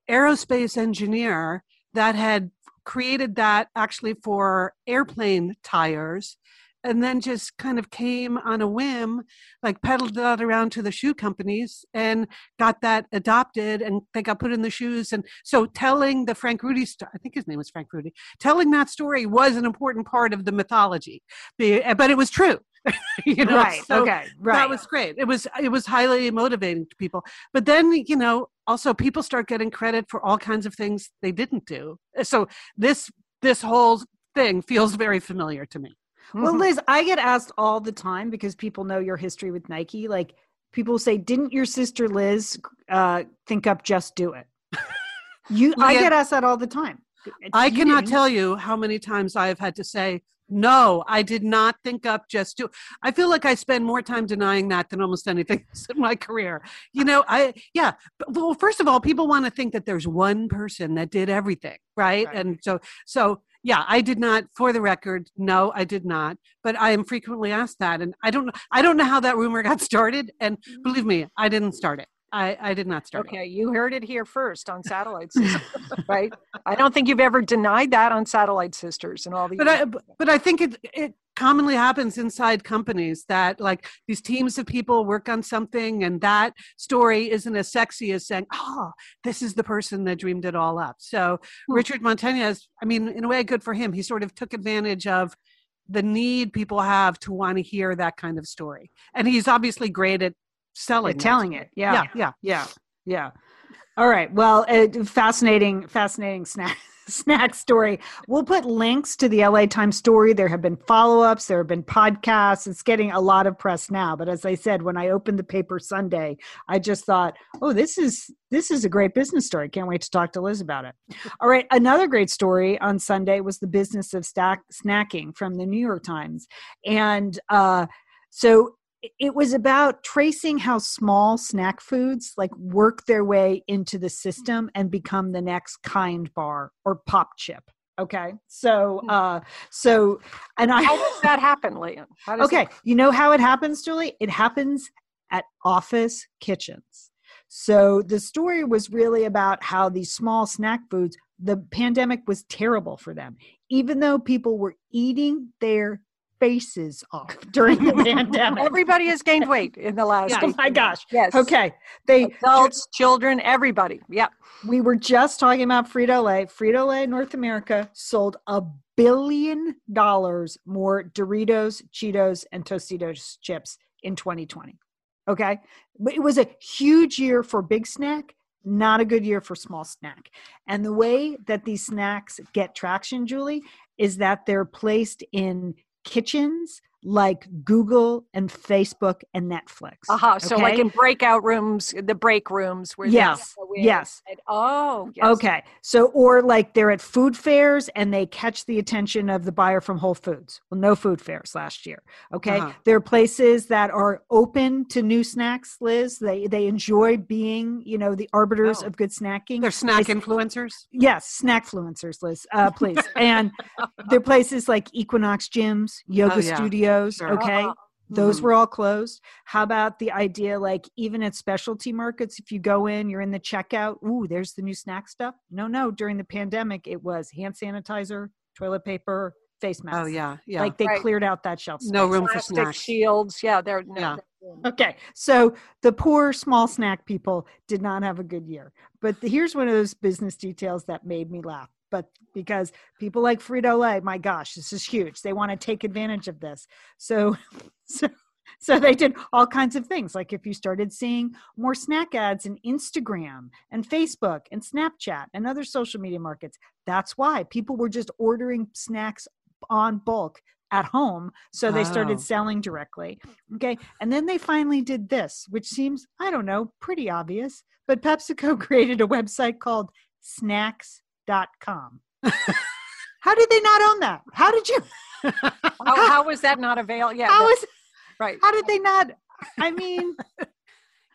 aerospace engineer that had created that actually for airplane tires and then just kind of came on a whim, like peddled that around to the shoe companies and got that adopted and they got put in the shoes. And so telling the Frank Rudy, sto- I think his name was Frank Rudy, telling that story was an important part of the mythology, eh, but it was true. you know, right. so okay. Right. that was great. It was it was highly motivating to people. But then you know, also people start getting credit for all kinds of things they didn't do. So this this whole thing feels very familiar to me. Well. Liz, I get asked all the time because people know your history with Nike. Like people say, "Didn't your sister Liz uh, think up Just Do It?" You, I get asked that all the time. I You cannot didn't. tell you how many times I have had to say, no, I did not think up just do. I feel like I spend more time denying that than almost anything else in my career. You know, I yeah. But, well, first of all, people want to think that there's one person that did everything, right? Right. And so so yeah, I did not. For the record, no, I did not. But I am frequently asked that, and I don't. I don't know how that rumor got started. And mm-hmm. believe me, I didn't start it. I, I did not start it. Okay, you heard it here first on Satellite Sisters, right? I don't think you've ever denied that on Satellite Sisters and all the. but I but- but I think it it commonly happens inside companies that like these teams of people work on something and that story isn't as sexy as saying oh this is the person that dreamed it all up so Hmm. richard montañez i mean in a way good for him he sort of took advantage of the need people have to want to hear that kind of story and he's obviously great at selling At telling it. Yeah. yeah yeah Yeah. Yeah. All right. Well, uh, fascinating, fascinating snack snack story. We'll put links to the LA Times story. There have been follow-ups, there have been podcasts. It's getting a lot of press now, but as I said when I opened the paper Sunday, I just thought, "Oh, this is this is a great business story. Can't wait to talk to Liz about it." All right, another great story on Sunday was the business of stack snacking from the New York Times. And uh so it was about tracing how small snack foods like work their way into the system and become the next kind bar or pop chip okay? So uh so and i How does that happen, does okay you know how it happens julie? It happens at office kitchens. So the story was really about how these small snack foods the pandemic was terrible for them. Even though people were eating their faces off during the pandemic Everybody has gained weight in the last. Yeah. oh my gosh Yes. Okay. They Adults, children, everybody. Yep. we were just talking about Frito Lay. Frito Lay North America sold a billion dollars more Doritos, Cheetos, and Tostitos chips in 2020. Okay. But it was a huge year for big snack, not a good year for small snack. And the way that these snacks get traction, Julie, is that they're placed in kitchens like Google and Facebook and Netflix. Uh-huh. So like in breakout rooms, the break rooms where Yes, yes. and- oh, yes. Okay. So, or like they're at food fairs and they catch the attention of the buyer from Whole Foods. Well, no food fairs last year. Okay. Uh-huh. There are places that are open to new snacks, Liz. They they enjoy being, you know, the arbiters Oh. of good snacking. they're snack It's- influencers Yes, snack influencers, Liz, uh, please. and there are places like Equinox gyms, yoga Oh, yeah. studios. Sure. Okay. Uh-huh. Those Mhm. were all closed. How about the idea like even at specialty markets, if you go in, you're in the checkout, ooh, there's the new snack stuff. No, no, during the pandemic, it was hand sanitizer, toilet paper, face masks. Oh yeah, yeah. Like they Right. cleared out that shelf. no space. room for Plastic snacks. shields. Yeah, they're no, Yeah. Okay, so the poor small snack people did not have a good year. But the, here's one of those business details that made me laugh. But because people like Frito Lay, my gosh, this is huge. They want to take advantage of this. So, so, so they did all kinds of things. Like if you started seeing more snack ads in Instagram and Facebook and Snapchat and other social media markets, that's why people were just ordering snacks on bulk at home so they Oh. started selling directly okay and then they finally did this which seems i don't know pretty obvious but pepsico created a website called snacks.com how did they not own that how did you How, how was that not available? Yeah, how is right. how did they not i mean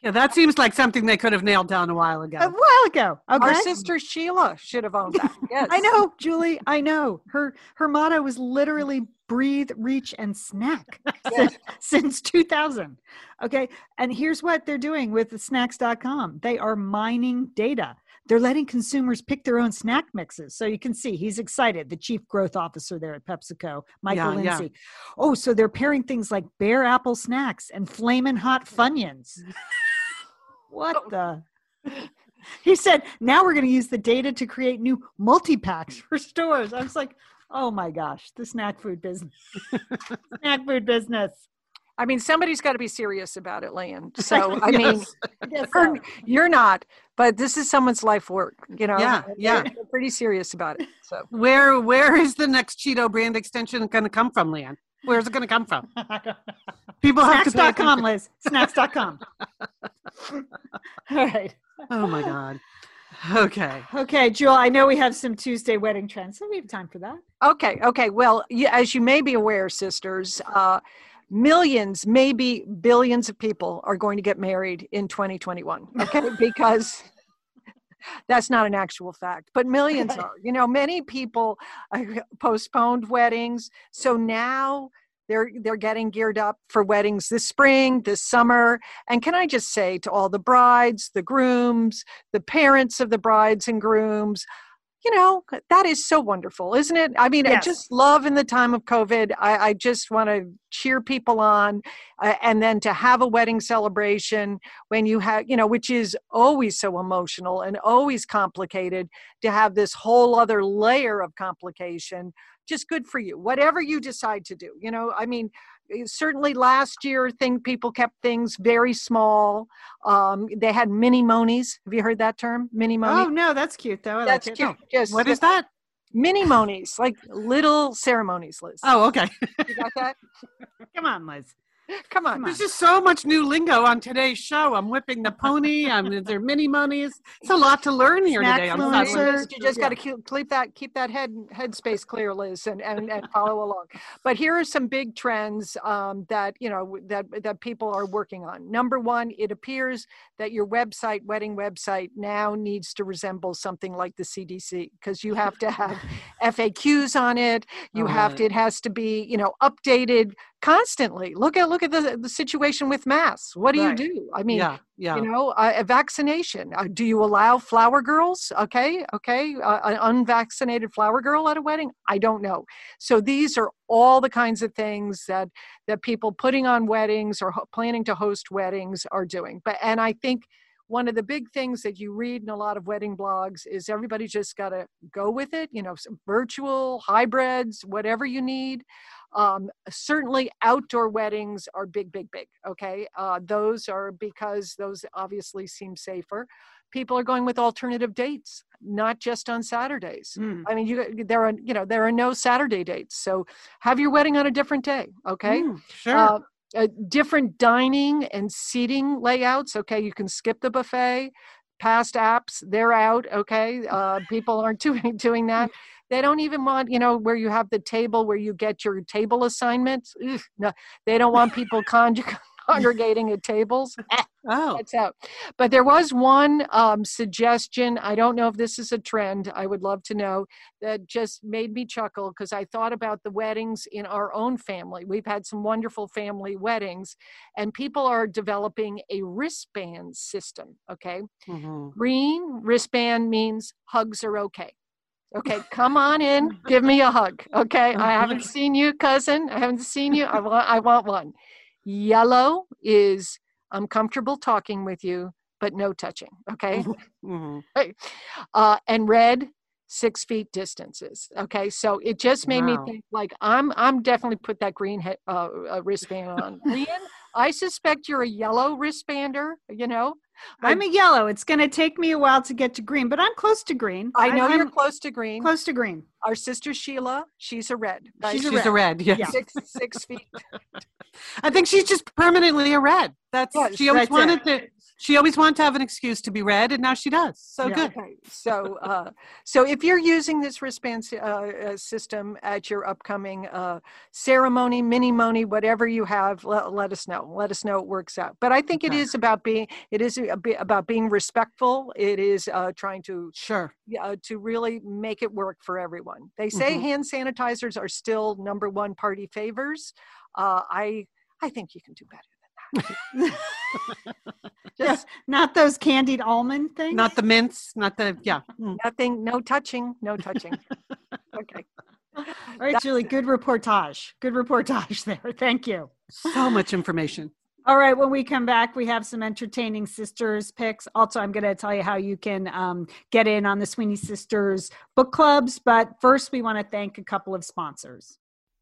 Yeah, that seems like something they could have nailed down a while ago. a while ago okay Our sister Sheila should have owned that. Yes, I know, Julie. I know. Her her motto was literally breathe, reach, and snack since, since 2000. Okay. And here's what they're doing with the snacks.com. They are mining data. They're letting consumers pick their own snack mixes. So you can see he's excited, the chief growth officer there at PepsiCo, Michael Yeah, yeah. Lindsay. Oh, so they're pairing things like bare apple snacks and flamin' hot funyuns. what the? He said, now we're going to use the data to create new multi packs for stores. I was like, oh my gosh, the snack food business. snack food business. I mean, somebody's got to be serious about it, Land. So, I mean, Yes. I her- so. you're not, but this is someone's life work, you know? Yeah, yeah. They're, they're pretty serious about it. So, Where where is the next Cheeto brand extension going to come from, Lian? Where's it going to come from? People have to pay Snacks.com, attention. Liz. Snacks.com. All right. Oh my god. Okay. Okay, Jewel, I know we have some Tuesday wedding trends, so we have time for that. okay, okay. Well, you, as you may be aware, sisters, uh, millions, maybe billions of people are going to get married in 2021. Okay, because that's not an actual fact, but millions are. You know, many people uh, postponed weddings, so now they're they're getting geared up for weddings this spring, this summer. And can I just say to all the brides, the grooms, the parents of the brides and grooms, you know, that is so wonderful, isn't it? I mean, I just love in the time of COVID. I, I just want to cheer people on, uh, and then to have a wedding celebration when you have, you know, which is always so emotional and always complicated. To have this whole other layer of complication, just good for you. Whatever you decide to do, you know. I mean, certainly last year, thing people kept things very small. Um, they had mini monies. Have you heard that term? Mini monies. Oh, no, that's cute, though. I That's like cute. Just What is that? mini monies, like little ceremonies, Liz. Oh, okay. you got that? Come on, Liz. Come on. Come on. There's just so much new lingo on today's show. I'm whipping the pony. I'm is there mini monies. It's a lot to learn here today. I'm Snackfluencer. You just, you just got to keep, keep that keep that head headspace clear, Liz, and, and, and follow along. But here are some big trends um, that you know that that people are working on. Number one, it appears that your website, wedding website, now needs to resemble something like the CDC because you have to have FAQs on it. You Oh, have right. to. It has to be you know updated constantly. Look at look at the the situation with masks. What do Right. you do? I mean, yeah, yeah. you know uh, a vaccination uh, do you allow flower girls okay okay uh, an unvaccinated flower girl at a wedding i don't know so these are all the kinds of things that that people putting on weddings or ho- planning to host weddings are doing but and i think one of the big things that you read in a lot of wedding blogs is everybody just got to go with it you know virtual hybrids whatever you need um, certainly outdoor weddings are big big big okay uh, those are because those obviously seem safer people are going with alternative dates not just on saturdays Mm. i mean you there are you know there are no saturday dates so have your wedding on a different day okay Mm, sure. uh, uh, different dining and seating layouts. Okay, you can skip the buffet. Past apps, they're out. Okay, uh, people aren't doing doing that. They don't even want you know where you have the table where you get your table assignments. Ugh, no, they don't want people conjug- congregating at tables. Oh, That's out. But there was one um, suggestion. I don't know if this is a trend. I would love to know that just made me chuckle because I thought about the weddings in our own family. We've had some wonderful family weddings, and people are developing a wristband system. Okay. mhm. Green wristband means hugs are okay. Okay, come on in, give me a hug. Okay, I haven't seen you, cousin. I haven't seen you. I want, I want one. Yellow is I'm comfortable talking with you, but no touching. Okay, Mhm. uh, and red six feet distances. Okay, so it just made me think like I'm I'm definitely put that green he- uh, uh, wristband on. Lian, I suspect you're a yellow wristbander. You know, I'm a yellow. It's going to take me a while to get to green, but I'm close to green. I know I'm you're close to green. close to green. Our sister Sheila, she's a red. right? She's a She's a red. Yes. Yeah. six six feet. I think she's just permanently a red. That's Yeah, she always that's wanted to. She always wanted to have an excuse to be red, and now she does. So Yeah. good. Okay, so uh, so if you're using this wristband uh, uh, system at your upcoming uh, ceremony, mini money whatever you have, let, let us know. Let us know it works out. But I think it Okay. is about being it is about being respectful. It is uh, trying to Sure. uh, to really make it work for everyone. They say Mhm. hand sanitizers are still number one party favors. Uh, I I think you can do better than that. Just Not those candied almond things. Not the mints. Not the yeah. Mm. nothing, no touching, no touching. okay. All right, Julie. Good reportage. Good reportage there. Thank you. So much information. All right, when we come back, we have some entertaining sisters picks. Also, I'm going to tell you how you can um, get in on the Sweeney Sisters book clubs. But first, we want to thank a couple of sponsors.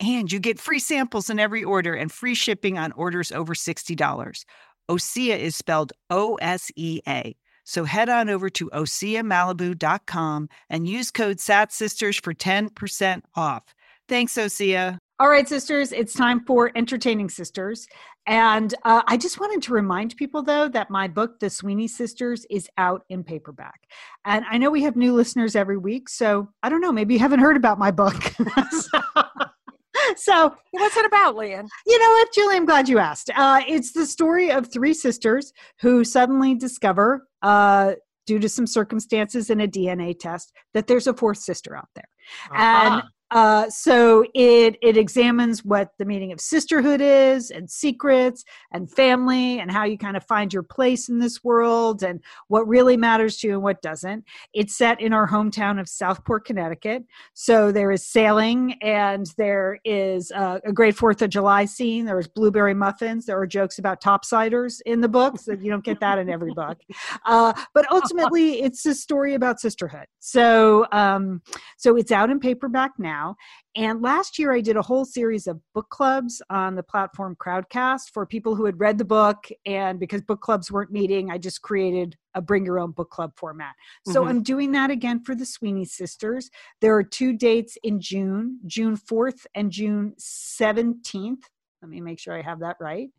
And you get free samples in every order and free shipping on orders over $60. Osea is spelled O S E A. So head on over to OseaMalibu.com and use code SATSisters for 10% off. Thanks, Osea. All right, sisters, it's time for Entertaining Sisters. And uh, I just wanted to remind people, though, that my book, The Sweeney Sisters, is out in paperback. And I know we have new listeners every week. So I don't know, maybe you haven't heard about my book. so, so What's it about, Lian? you know what, Julie? I'm glad you asked. Uh, it's the story of three sisters who suddenly discover, uh, due to some circumstances in a DNA test, that there's a fourth sister out there. And Uh, so it it examines what the meaning of sisterhood is, and secrets, and family, and how you kind of find your place in this world, and what really matters to you and what doesn't. It's set in our hometown of Southport, Connecticut. So there is sailing, and there is uh, a great Fourth of July scene. There is blueberry muffins. There are jokes about topsiders in the book, so you don't get that in every book. Uh, but ultimately, it's a story about sisterhood. So um, so it's out in paperback now. And last year, I did a whole series of book clubs on the platform Crowdcast for people who had read the book. And because book clubs weren't meeting, I just created a bring your own book club format. So mm-hmm. I'm doing that again for the Sweeney sisters. There are two dates in June June 4th and June 17th. Let me make sure I have that right.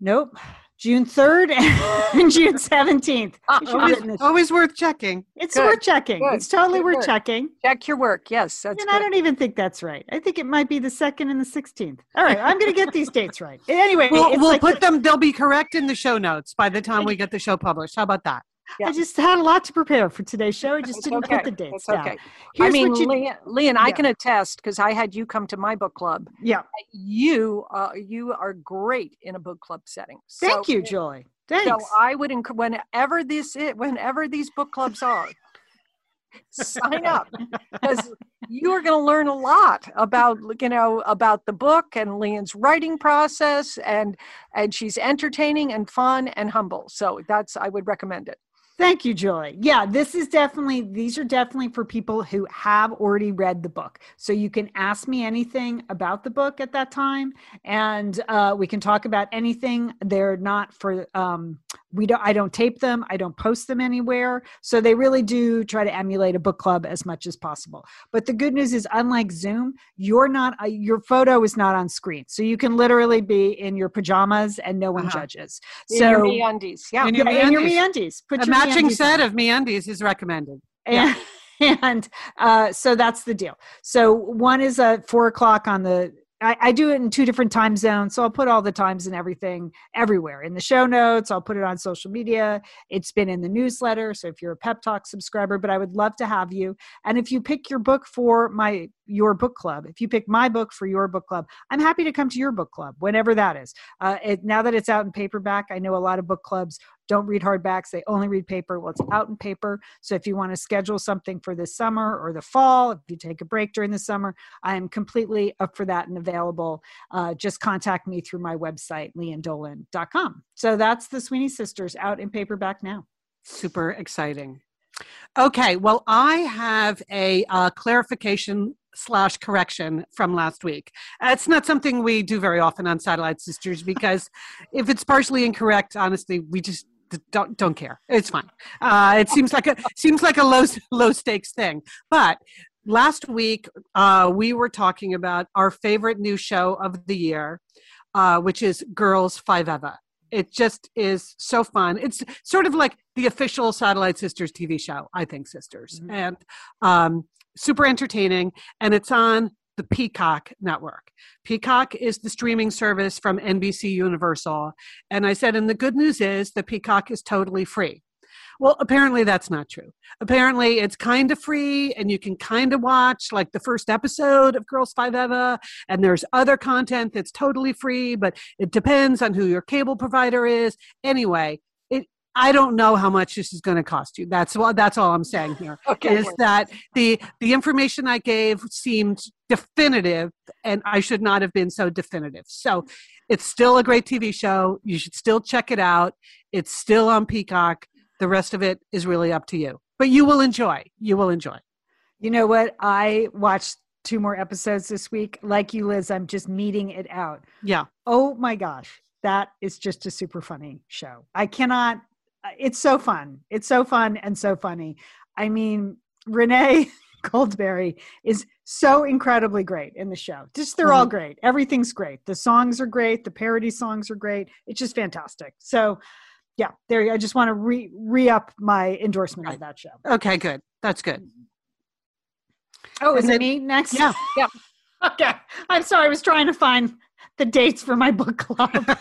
Nope. June 3rd and June 17th. Uh, always, always, worth checking. It's Good. worth checking. Good. It's totally Good worth work. checking. Check your work. Yes. That's and I don't even think that's right. I think it might be the 2nd and the 16th. All right. I'm going to get these dates right. Anyway, we'll, we'll like put the, them, they'll be correct in the show notes by the time we get the show published. How about that? Yeah. I just had a lot to prepare for today's show. I just didn't okay. put the dates it's down. Okay. Here's I mean, you, Lian, Lian yeah. I can attest because I had you come to my book club. Yeah, you uh, you are great in a book club setting. Thank you, Joy. Thanks. So I would encourage whenever this is, whenever these book clubs are, sign up because you are going to learn a lot about you know about the book and Lian's writing process and and she's entertaining and fun and humble. So that's I would recommend it. Thank you, Joy. Yeah, this is definitely, these are definitely for people who have already read the book. So you can ask me anything about the book at that time, and uh, we can talk about anything. They're not for, um, we don't, I don't tape them, I don't post them anywhere. So they really do try to emulate a book club as much as possible. But the good news is, unlike Zoom, you're not, uh, your photo is not on screen. So you can literally be in your pajamas and no one uh-huh. judges. In so, your MeUndies. Yeah. In your, yeah, in your Put your matching set of MeUndies is recommended. And, yeah. and uh, so that's the deal. So one is at four o'clock on the I, I, do it in two different time zones. So I'll put all the times and everything everywhere in the show notes. I'll put it on social media. It's been in the newsletter. So if you're a Pep Talk subscriber, but I would love to have you. And if you pick your book for my your book club, if you pick my book for your book club, I'm happy to come to your book club whenever that is. Uh, it, now that it's out in paperback, I know a lot of book clubs don't read hardbacks they only read paper. Well it's out in paper. So if you want to schedule something for this summer or the fall if you take a break during the summer i am completely up for that and available. Uh, just contact me through my website liandolan.com so that's the sweeney sisters out in paperback now. Super exciting. Okay well i have a uh, clarification slash correction from last week. It's not something we do very often on Satellite Sisters because if it's partially incorrect, honestly, we just don't don't care. It's fine. Uh, it seems like a seems like a low low stakes thing. But last week uh, we were talking about our favorite new show of the year, uh, which is Girls Five Eva. It just is so fun. It's sort of like the official Satellite Sisters TV show, I think, Sisters, mm-hmm. and um, super entertaining. And it's on the Peacock network. Peacock is the streaming service from NBC Universal. And I said, and the good news is the Peacock is totally free. Well, apparently that's not true. Apparently it's kind of free and you can kind of watch like the first episode of Girls Five Eva and there's other content that's totally free, but it depends on who your cable provider is. Anyway, I don't know how much this is going to cost you. That's all. That's all I'm saying here. okay. Is that the the information I gave seemed definitive, and I should not have been so definitive. So, it's still a great TV show. You should still check it out. It's still on Peacock. The rest of it is really up to you, but you will enjoy. You will enjoy. You know what? I watched two more episodes this week. Like you, Liz, I'm just meeting it out. Yeah. Oh my gosh that is just a super funny show. I cannot it's so fun. It's so fun and so funny. I mean, Renee Goldsberry is so incredibly great in the show. Just they're mm-hmm. all great. Everything's great. The songs are great. The parody songs are great. It's just fantastic. So, yeah, there. I just want to re re up my endorsement of that show. Okay, good. That's good. Oh, is it me next? Yeah, yeah. okay. I'm sorry. I was trying to find the dates for my book club.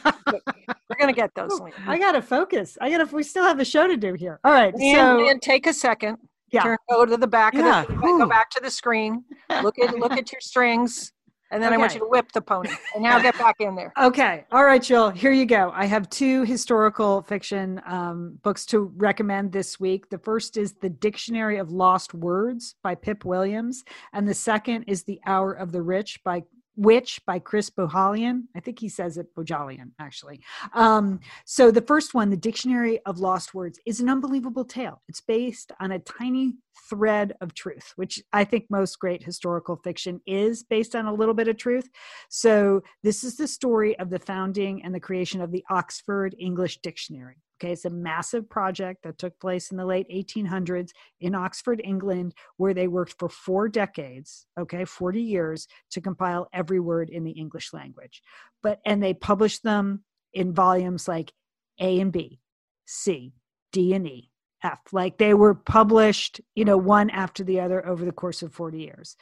We're gonna get those. I gotta focus. I gotta. We still have a show to do here. All right. And, so and take a second. Yeah. Turn, go to the back Yeah. of the go back to the screen. Look at look at your strings, and then I want you to whip the pony. And now get back in there. Okay. All right, Jill. Here you go. I have two historical fiction um, books to recommend this week. The first is The Dictionary of Lost Words by Pip Williams, and the second is The Hour of the Rich by Witch by Chris Bohjalian. I think he says it Bohjalian, actually. Um, so the first one, The Dictionary of Lost Words, is an unbelievable tale. It's based on a tiny thread of truth, which I think most great historical fiction is based on a little bit of truth. So, this is the story of the founding and the creation of the Oxford English Dictionary. Okay, it's a massive project that took place in the late 1800s in Oxford, England, where they worked for four decades, okay, 40 years to compile every word in the English language. But, and they published them in volumes like A and B, C, D and E, F. Like they were published, you know, one after the other over the course of 40 years.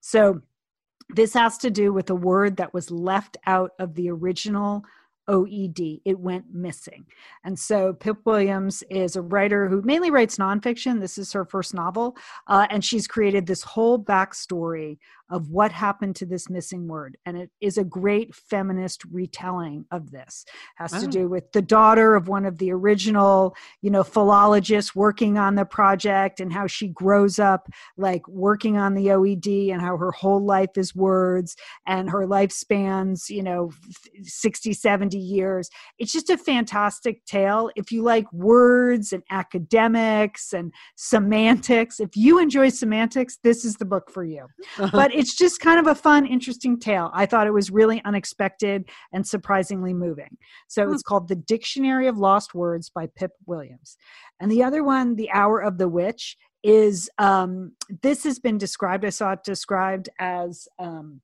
So, this has to do with a word that was left out of the original OED. It went missing. And so Pip Williams is a writer who mainly writes nonfiction. This is her first novel. Uh, and she's created this whole backstory of what happened to this missing word. And it is a great feminist retelling of this. Has to Oh. do with the daughter of one of the original, you know, philologists working on the project and how she grows up like working on the OED and how her whole life is words and her life spans, you know, 60, 70 years. It's just a fantastic tale. If you like words and academics and semantics, if you enjoy semantics, this is the book for you. But it's just kind of a fun, interesting tale. I thought it was really unexpected and surprisingly moving. So it's called The Dictionary of Lost Words by Pip Williams. And the other one, The Hour of the Witch, is um, this has been described, I saw it described as. Um,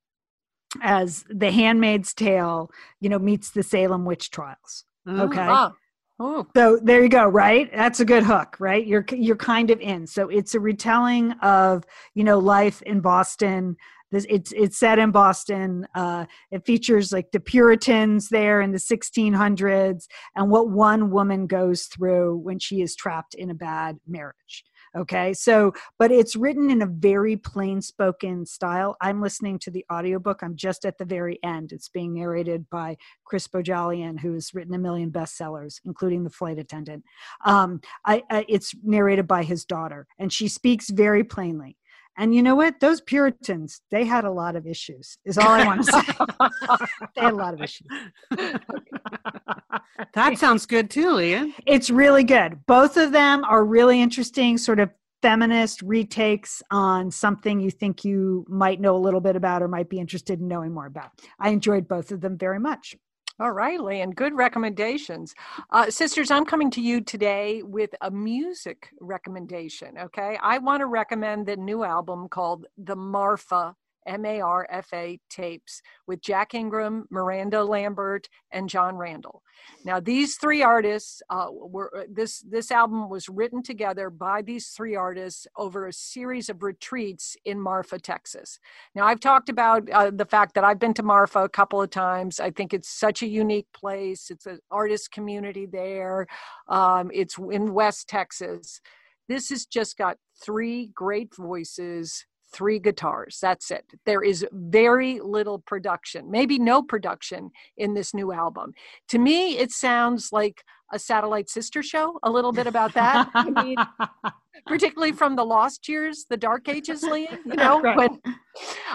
as the handmaid's tale you know meets the salem witch trials okay Ah. Oh, so there you go right? That's a good hook right? You're you're kind of in. So it's a retelling of you know life in boston. This it's it's set in boston uh it features like the puritans there in the 1600s and what one woman goes through when she is trapped in a bad marriage okay so but it's written in a very plain spoken style. I'm listening to the audiobook. I'm just at the very end. It's being narrated by chris bohjalian who's written a million bestsellers including the flight attendant. Um, I, I, it's narrated by his daughter and she speaks very plainly and you know what those puritans they had a lot of issues is all i want to say they had a lot of issues that sounds good too, Leah. it's really good. Both of them are really interesting, sort of feminist retakes on something you think you might know a little bit about or might be interested in knowing more about. I enjoyed both of them very much. All right, Lian. Good recommendations. Uh, sisters, I'm coming to you today with a music recommendation. Okay. I want to recommend the new album called The Marfa. M A R F A tapes with Jack Ingram, Miranda Lambert, and Jon Randall. Now, these three artists uh, were uh, this this album was written together by these three artists over a series of retreats in Marfa, Texas. Now, I've talked about uh, the fact that I've been to Marfa a couple of times. I think it's such a unique place. It's an artist community there. Um, it's in West Texas. This has just got three great voices, three guitars. That's it. There is very little production, maybe no production in this new album. To me, it sounds like a satellite sister show, a little bit about that. I mean, particularly from the lost years, the dark ages, Leah, you know, Right. when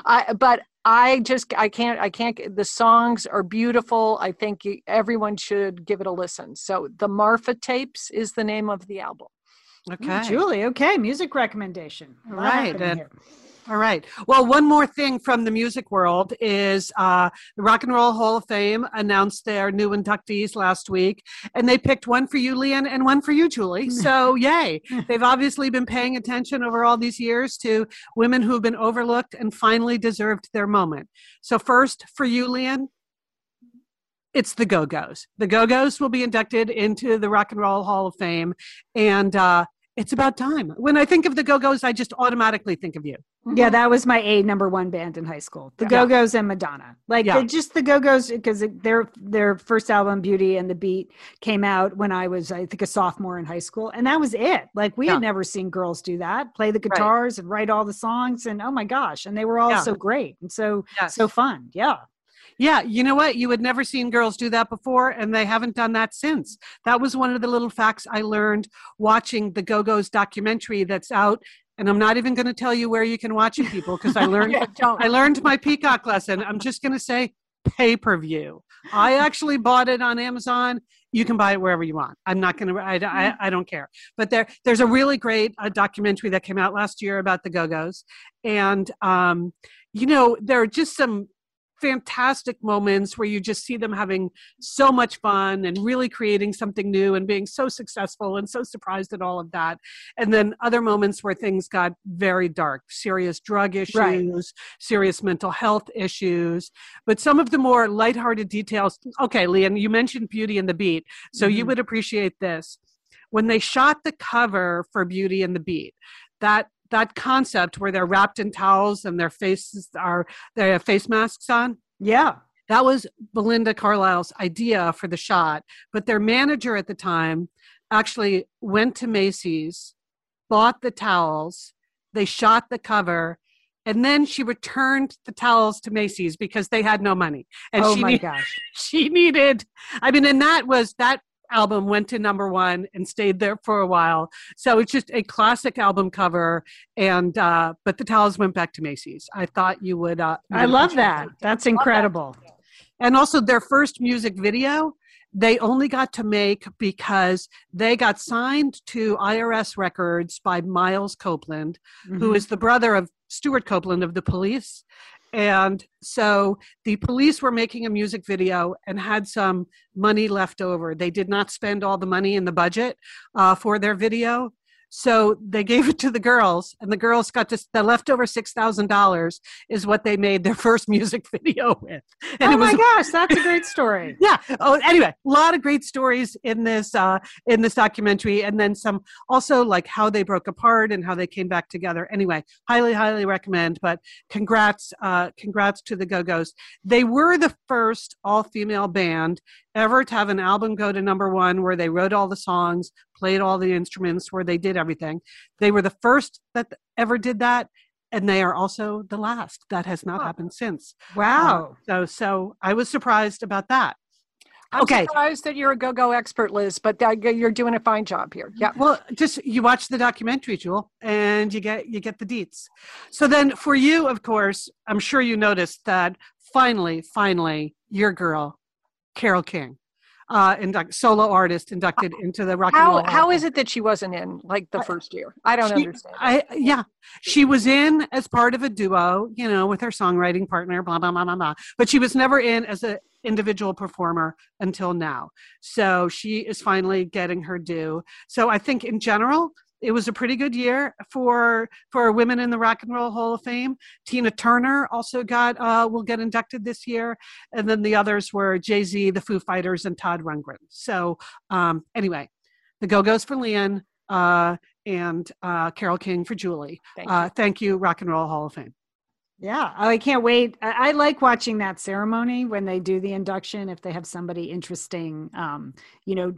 I, but I just, I can't, I can't, the songs are beautiful. I think everyone should give it a listen. So the Marfa tapes is the name of the album. Okay. Julie, okay, music recommendation. A lot Right, here. All right. Well, one more thing from the music world is uh, the Rock and Roll Hall of Fame announced their new inductees last week, and they picked one for you, Lian, and one for you, Julie. So, yay. They've obviously been paying attention over all these years to women who've been overlooked and finally deserved their moment. So, first for you, Lian, it's the Go Go's. The Go Go's will be inducted into the Rock and Roll Hall of Fame, and uh, it's about time. When I think of the Go Go's, I just automatically think of you. Yeah, that was my A number one band in high school. The Yeah. Go Go's and Madonna. Like Yeah. just the Go Go's because their their first album, Beauty and the Beat, came out when I was I think a sophomore in high school, and that was it. Like we Yeah. had never seen girls do that, play the guitars and write all the songs, and oh my gosh, and they were all Yeah. so great and so Yes. so fun. Yeah. Yeah, you know what? You had never seen girls do that before, and they haven't done that since. That was one of the little facts I learned watching the Go Go's documentary that's out. And I'm not even going to tell you where you can watch it, people, because I learned Yeah. I learned my Peacock lesson. I'm just going to say pay per view. I actually bought it on Amazon. You can buy it wherever you want. I'm not going to. I, I, I don't care. But there, there's a really great uh, documentary that came out last year about the Go Go's, and um, you know there are just some fantastic moments where you just see them having so much fun and really creating something new and being so successful and so surprised at all of that and then other moments where things got very dark serious drug issues Right. serious mental health issues but some of the more lighthearted details okay lian you mentioned beauty and the beat so you Mhm. would appreciate this when they shot the cover for beauty and the beat that that concept where they're wrapped in towels and their faces are they have face masks on Yeah. that was Belinda Carlisle's idea for the shot, but their manager at the time actually went to Macy's, bought the towels, they shot the cover, and then she returned the towels to Macy's because they had no money. And oh she my gosh. she needed I mean, and that was that album went to number one and stayed there for a while. So it's just a classic album cover and uh but the towels went back to Macy's. I thought you would uh I love that. That's incredible. and also their first music video they only got to make because they got signed to IRS records by Miles Copeland, who Mhm. is the brother of Stewart Copeland of the police. And so the police were making a music video and had some money left over. They did not spend all the money in the budget uh, for their video. So they gave it to the girls, and the girls got to the leftover six thousand dollars is what they made their first music video with. And oh it was my gosh, that's a great story. yeah oh anyway a lot of great stories in this uh in this documentary and then some also like how they broke apart and how they came back together anyway highly highly recommend but congrats uh congrats to the go-go's they were the first all-female band ever to have an album go to number one where they wrote all the songs played all the instruments where they did everything they were the first that ever did that and they are also the last that has not Wow. happened since Wow. Um, so so I was surprised about that. I'm Okay. surprised that you're a go-go expert, Liz, but that, you're doing a fine job here. Yeah. Well, just you watch the documentary, Jewel, and you get you get the deets. So then for you, of course, I'm sure you noticed that finally, finally, your girl, Carole King, uh, induct, solo artist inducted into the rock and How roll. how is it that she wasn't in like the first year? I don't She- understand. I yeah, she was in as part of a duo, you know, with her songwriting partner, blah blah blah blah blah. But she was never in as an individual performer until now. So she is finally getting her due. So I think in general, it was a pretty good year for for women in the Rock and Roll Hall of Fame. Tina Turner also got uh, will get inducted this year, and then the others were Jay Z, the Foo Fighters, and Todd Rundgren. So um, anyway, the Go Go's for Lian. Uh, and uh, Carole King for Julie. Thank you. Uh, thank you, Rock and Roll Hall of Fame. Yeah. Oh, I can't wait. I, I like watching that ceremony when they do the induction. If they have somebody interesting, um, you know,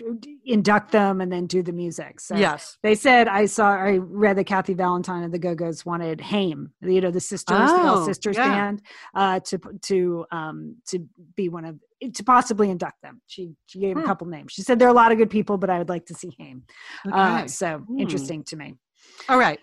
induct them and then do the music. So Yes. they said I saw I read that Kathy Valentine of the Go Go's wanted Haim, you know, the sisters, the Oh, All Sisters yeah. band, uh, to to um to be one of to possibly induct them. She she gave Hmm. a couple names. She said there are a lot of good people, but I would like to see Haim. Uh, so Hmm. interesting to me. All right.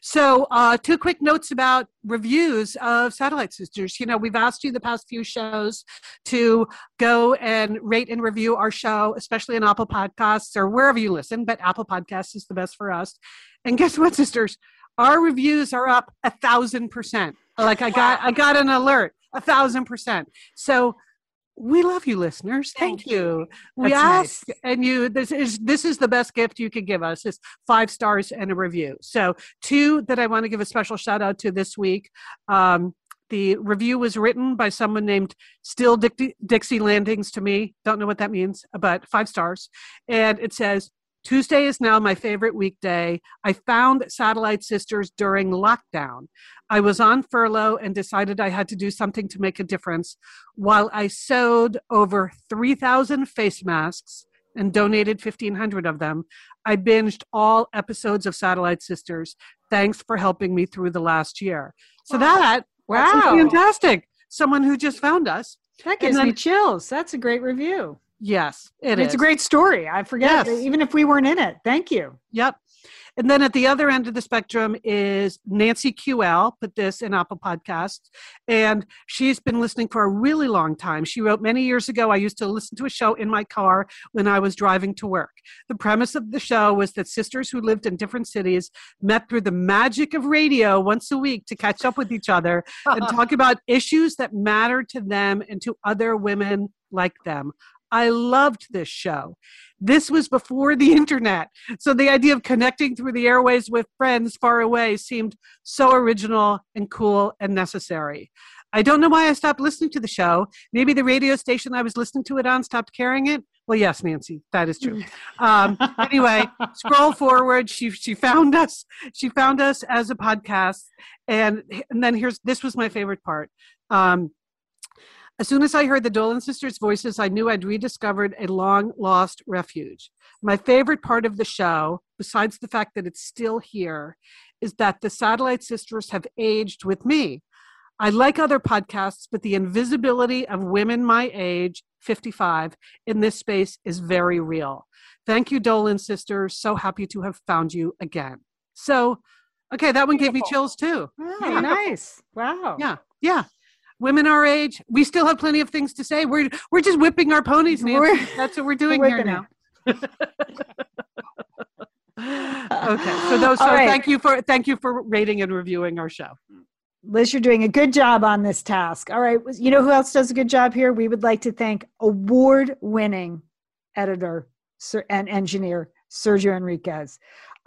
So, uh, two quick notes about reviews of Satellite Sisters. You know, we've asked you the past few shows to go and rate and review our show, especially on Apple Podcasts or wherever you listen, but Apple Podcasts is the best for us. And guess what, sisters? Our reviews are up a thousand percent. Like I got, I got an alert, a thousand percent. So we love you, listeners. Thank, Thank you. We That's ask, nice. and you. This is this is the best gift you could give us. Is five stars and a review. So two that I want to give a special shout out to this week. Um, the review was written by someone named Still Dixie, Dixie Landings to me. Don't know what that means, but five stars. And it says, Tuesday is now my favorite weekday. I found Satellite Sisters during lockdown. I was on furlough and decided I had to do something to make a difference. While I sewed over 3,000 face masks and donated 1,500 of them, I binged all episodes of Satellite Sisters. Thanks for helping me through the last year. So that that's Wow. fantastic. Someone who just found us. That gives And me chills. That's a great review. Yes, it And it's a great story. I forget, Yes. even if we weren't in it. Thank you. Yep. And then at the other end of the spectrum is Nancy QL, put this in Apple Podcasts. And she's been listening for a really long time. She wrote many years ago, I used to listen to a show in my car when I was driving to work. The premise of the show was that sisters who lived in different cities met through the magic of radio once a week to catch up with each other and talk about issues that matter to them and to other women like them. I loved this show. This was before the internet. So the idea of connecting through the airways with friends far away seemed so original and cool and necessary. I don't know why I stopped listening to the show. Maybe the radio station I was listening to it on stopped carrying it. Well, yes, Nancy, that is true. Um, anyway, scroll forward. She she found us. She found us as a podcast, and and then here's this was my favorite part. Um, as soon as I heard the Dolan sisters' voices, I knew I'd rediscovered a long lost refuge. My favorite part of the show, besides the fact that it's still here, is that the Satellite Sisters have aged with me. I like other podcasts, but the invisibility of women my age, 55, in this space is very real. Thank you, Dolan sisters. So happy to have found you again. So, okay, that one gave me chills too. Oh, nice. Wow. Yeah, yeah. Women our age, we still have plenty of things to say. We're we're just whipping our ponies, Nancy. That's what we're doing We're here now. okay, so those. So right. thank you for thank you for rating and reviewing our show. Liz, you're doing a good job on this task. All right. You know who else does a good job here? We would like to thank award winning editor and engineer Sergio Enriquez.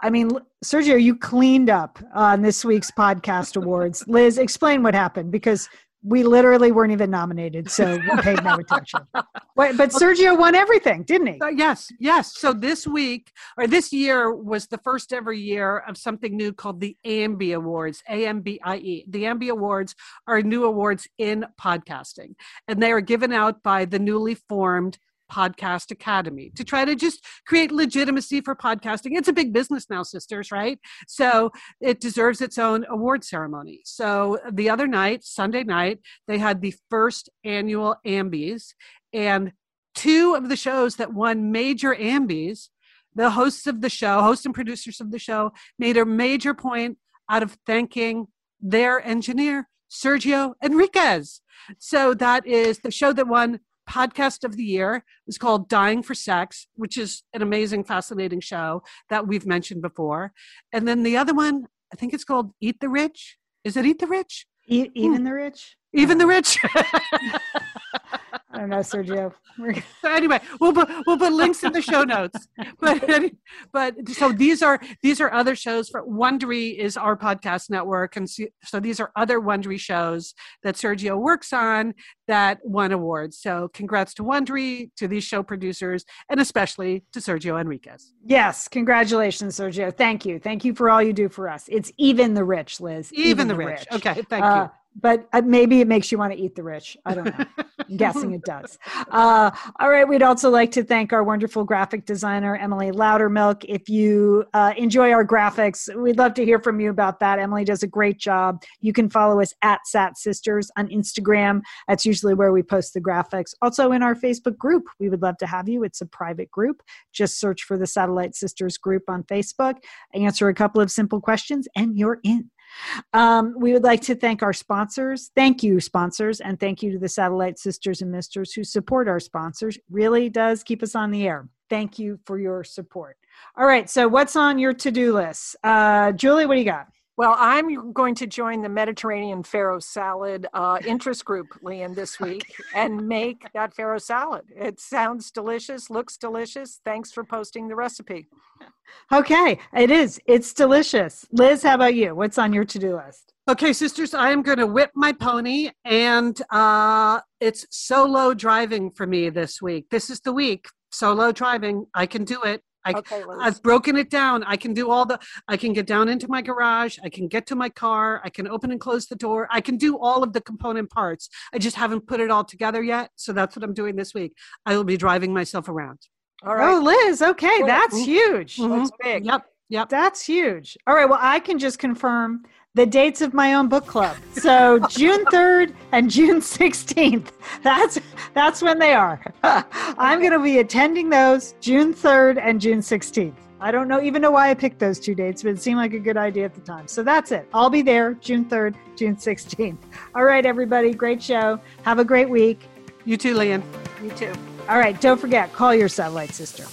I mean, Sergio, you cleaned up on this week's podcast awards. Liz, explain what happened because we literally weren't even nominated, so we paid no attention. But, but Sergio won everything, didn't he? Uh, yes, yes. So this week or this year was the first ever year of something new called the Ambie Awards, A M B I E. The Ambie Awards are new awards in podcasting, and they are given out by the newly formed Podcast Academy to try to just create legitimacy for podcasting. It's a big business now, sisters, right? So it deserves its own award ceremony. So the other night, Sunday night, they had the first annual Ambies, and two of the shows that won major Ambies, the hosts of the show, hosts and producers of the show, made a major point out of thanking their engineer, Sergio Enriquez. So that is the show that won podcast of the year is called Dying for Sex, which is an amazing, fascinating show that we've mentioned before. And then the other one, I think it's called Eat the Rich. Is it Eat the Rich? E- even hmm. the rich? Even the Rich. I don't know, Sergio. So anyway, we'll put we'll put links in the show notes. But but so these are these are other shows for Wondery is our podcast network, and so, these are other Wondery shows that Sergio works on that won awards. So congrats to Wondery, to these show producers, and especially to Sergio Enriquez. Yes, congratulations, Sergio. Thank you. Thank you for all you do for us. It's even the rich, Liz. Even, the, rich. Okay, thank Uh, but uh, maybe it makes you want to eat the rich. I don't know. I'm guessing it does. Uh, all right. We'd also like to thank our wonderful graphic designer, Emily Loudermilk. If you uh, enjoy our graphics, we'd love to hear from you about that. Emily does a great job. You can follow us at Sat Sisters on Instagram. That's usually where we post the graphics. Also in our Facebook group, we would love to have you. It's a private group. Just search for the Satellite Sisters group on Facebook, answer a couple of simple questions, and you're in. Um, we would like to thank our sponsors. Thank you, sponsors, and thank you to the Satellite Sisters and Misters who support our sponsors. Really does keep us on the air. Thank you for your support. All right, so what's on your to do list? Uh, Julie, what do you got? Well, I'm going to join the Mediterranean farro salad uh, interest group, Lian, this week and make that farro salad. It sounds delicious, looks delicious. Thanks for posting the recipe. Okay, it is. It's delicious. Liz, how about you? What's on your to do list? Okay, sisters, I am going to whip my pony, and uh, it's solo driving for me this week. This is the week. Solo driving. I can do it. I, Okay. I've broken it down. I can do all the, I can get down into my garage. I can get to my car. I can open and close the door. I can do all of the component parts. I just haven't put it all together yet. So that's what I'm doing this week. I will be driving myself around. All right. Oh, Liz. Okay, Cool. that's Mhm. huge. Mhm. That's big. Yep. Yep. That's huge. All right. Well, I can just confirm the dates of my own book club. So June 3rd and June 16th. That's that's when they are. I'm going to be attending those June 3rd and June 16th. I don't know even know why I picked those two dates, but it seemed like a good idea at the time. So that's it. I'll be there June 3rd, June 16th. All right, everybody. Great show. Have a great week. You too, Lian. You too. All right. Don't forget, call your satellite sister.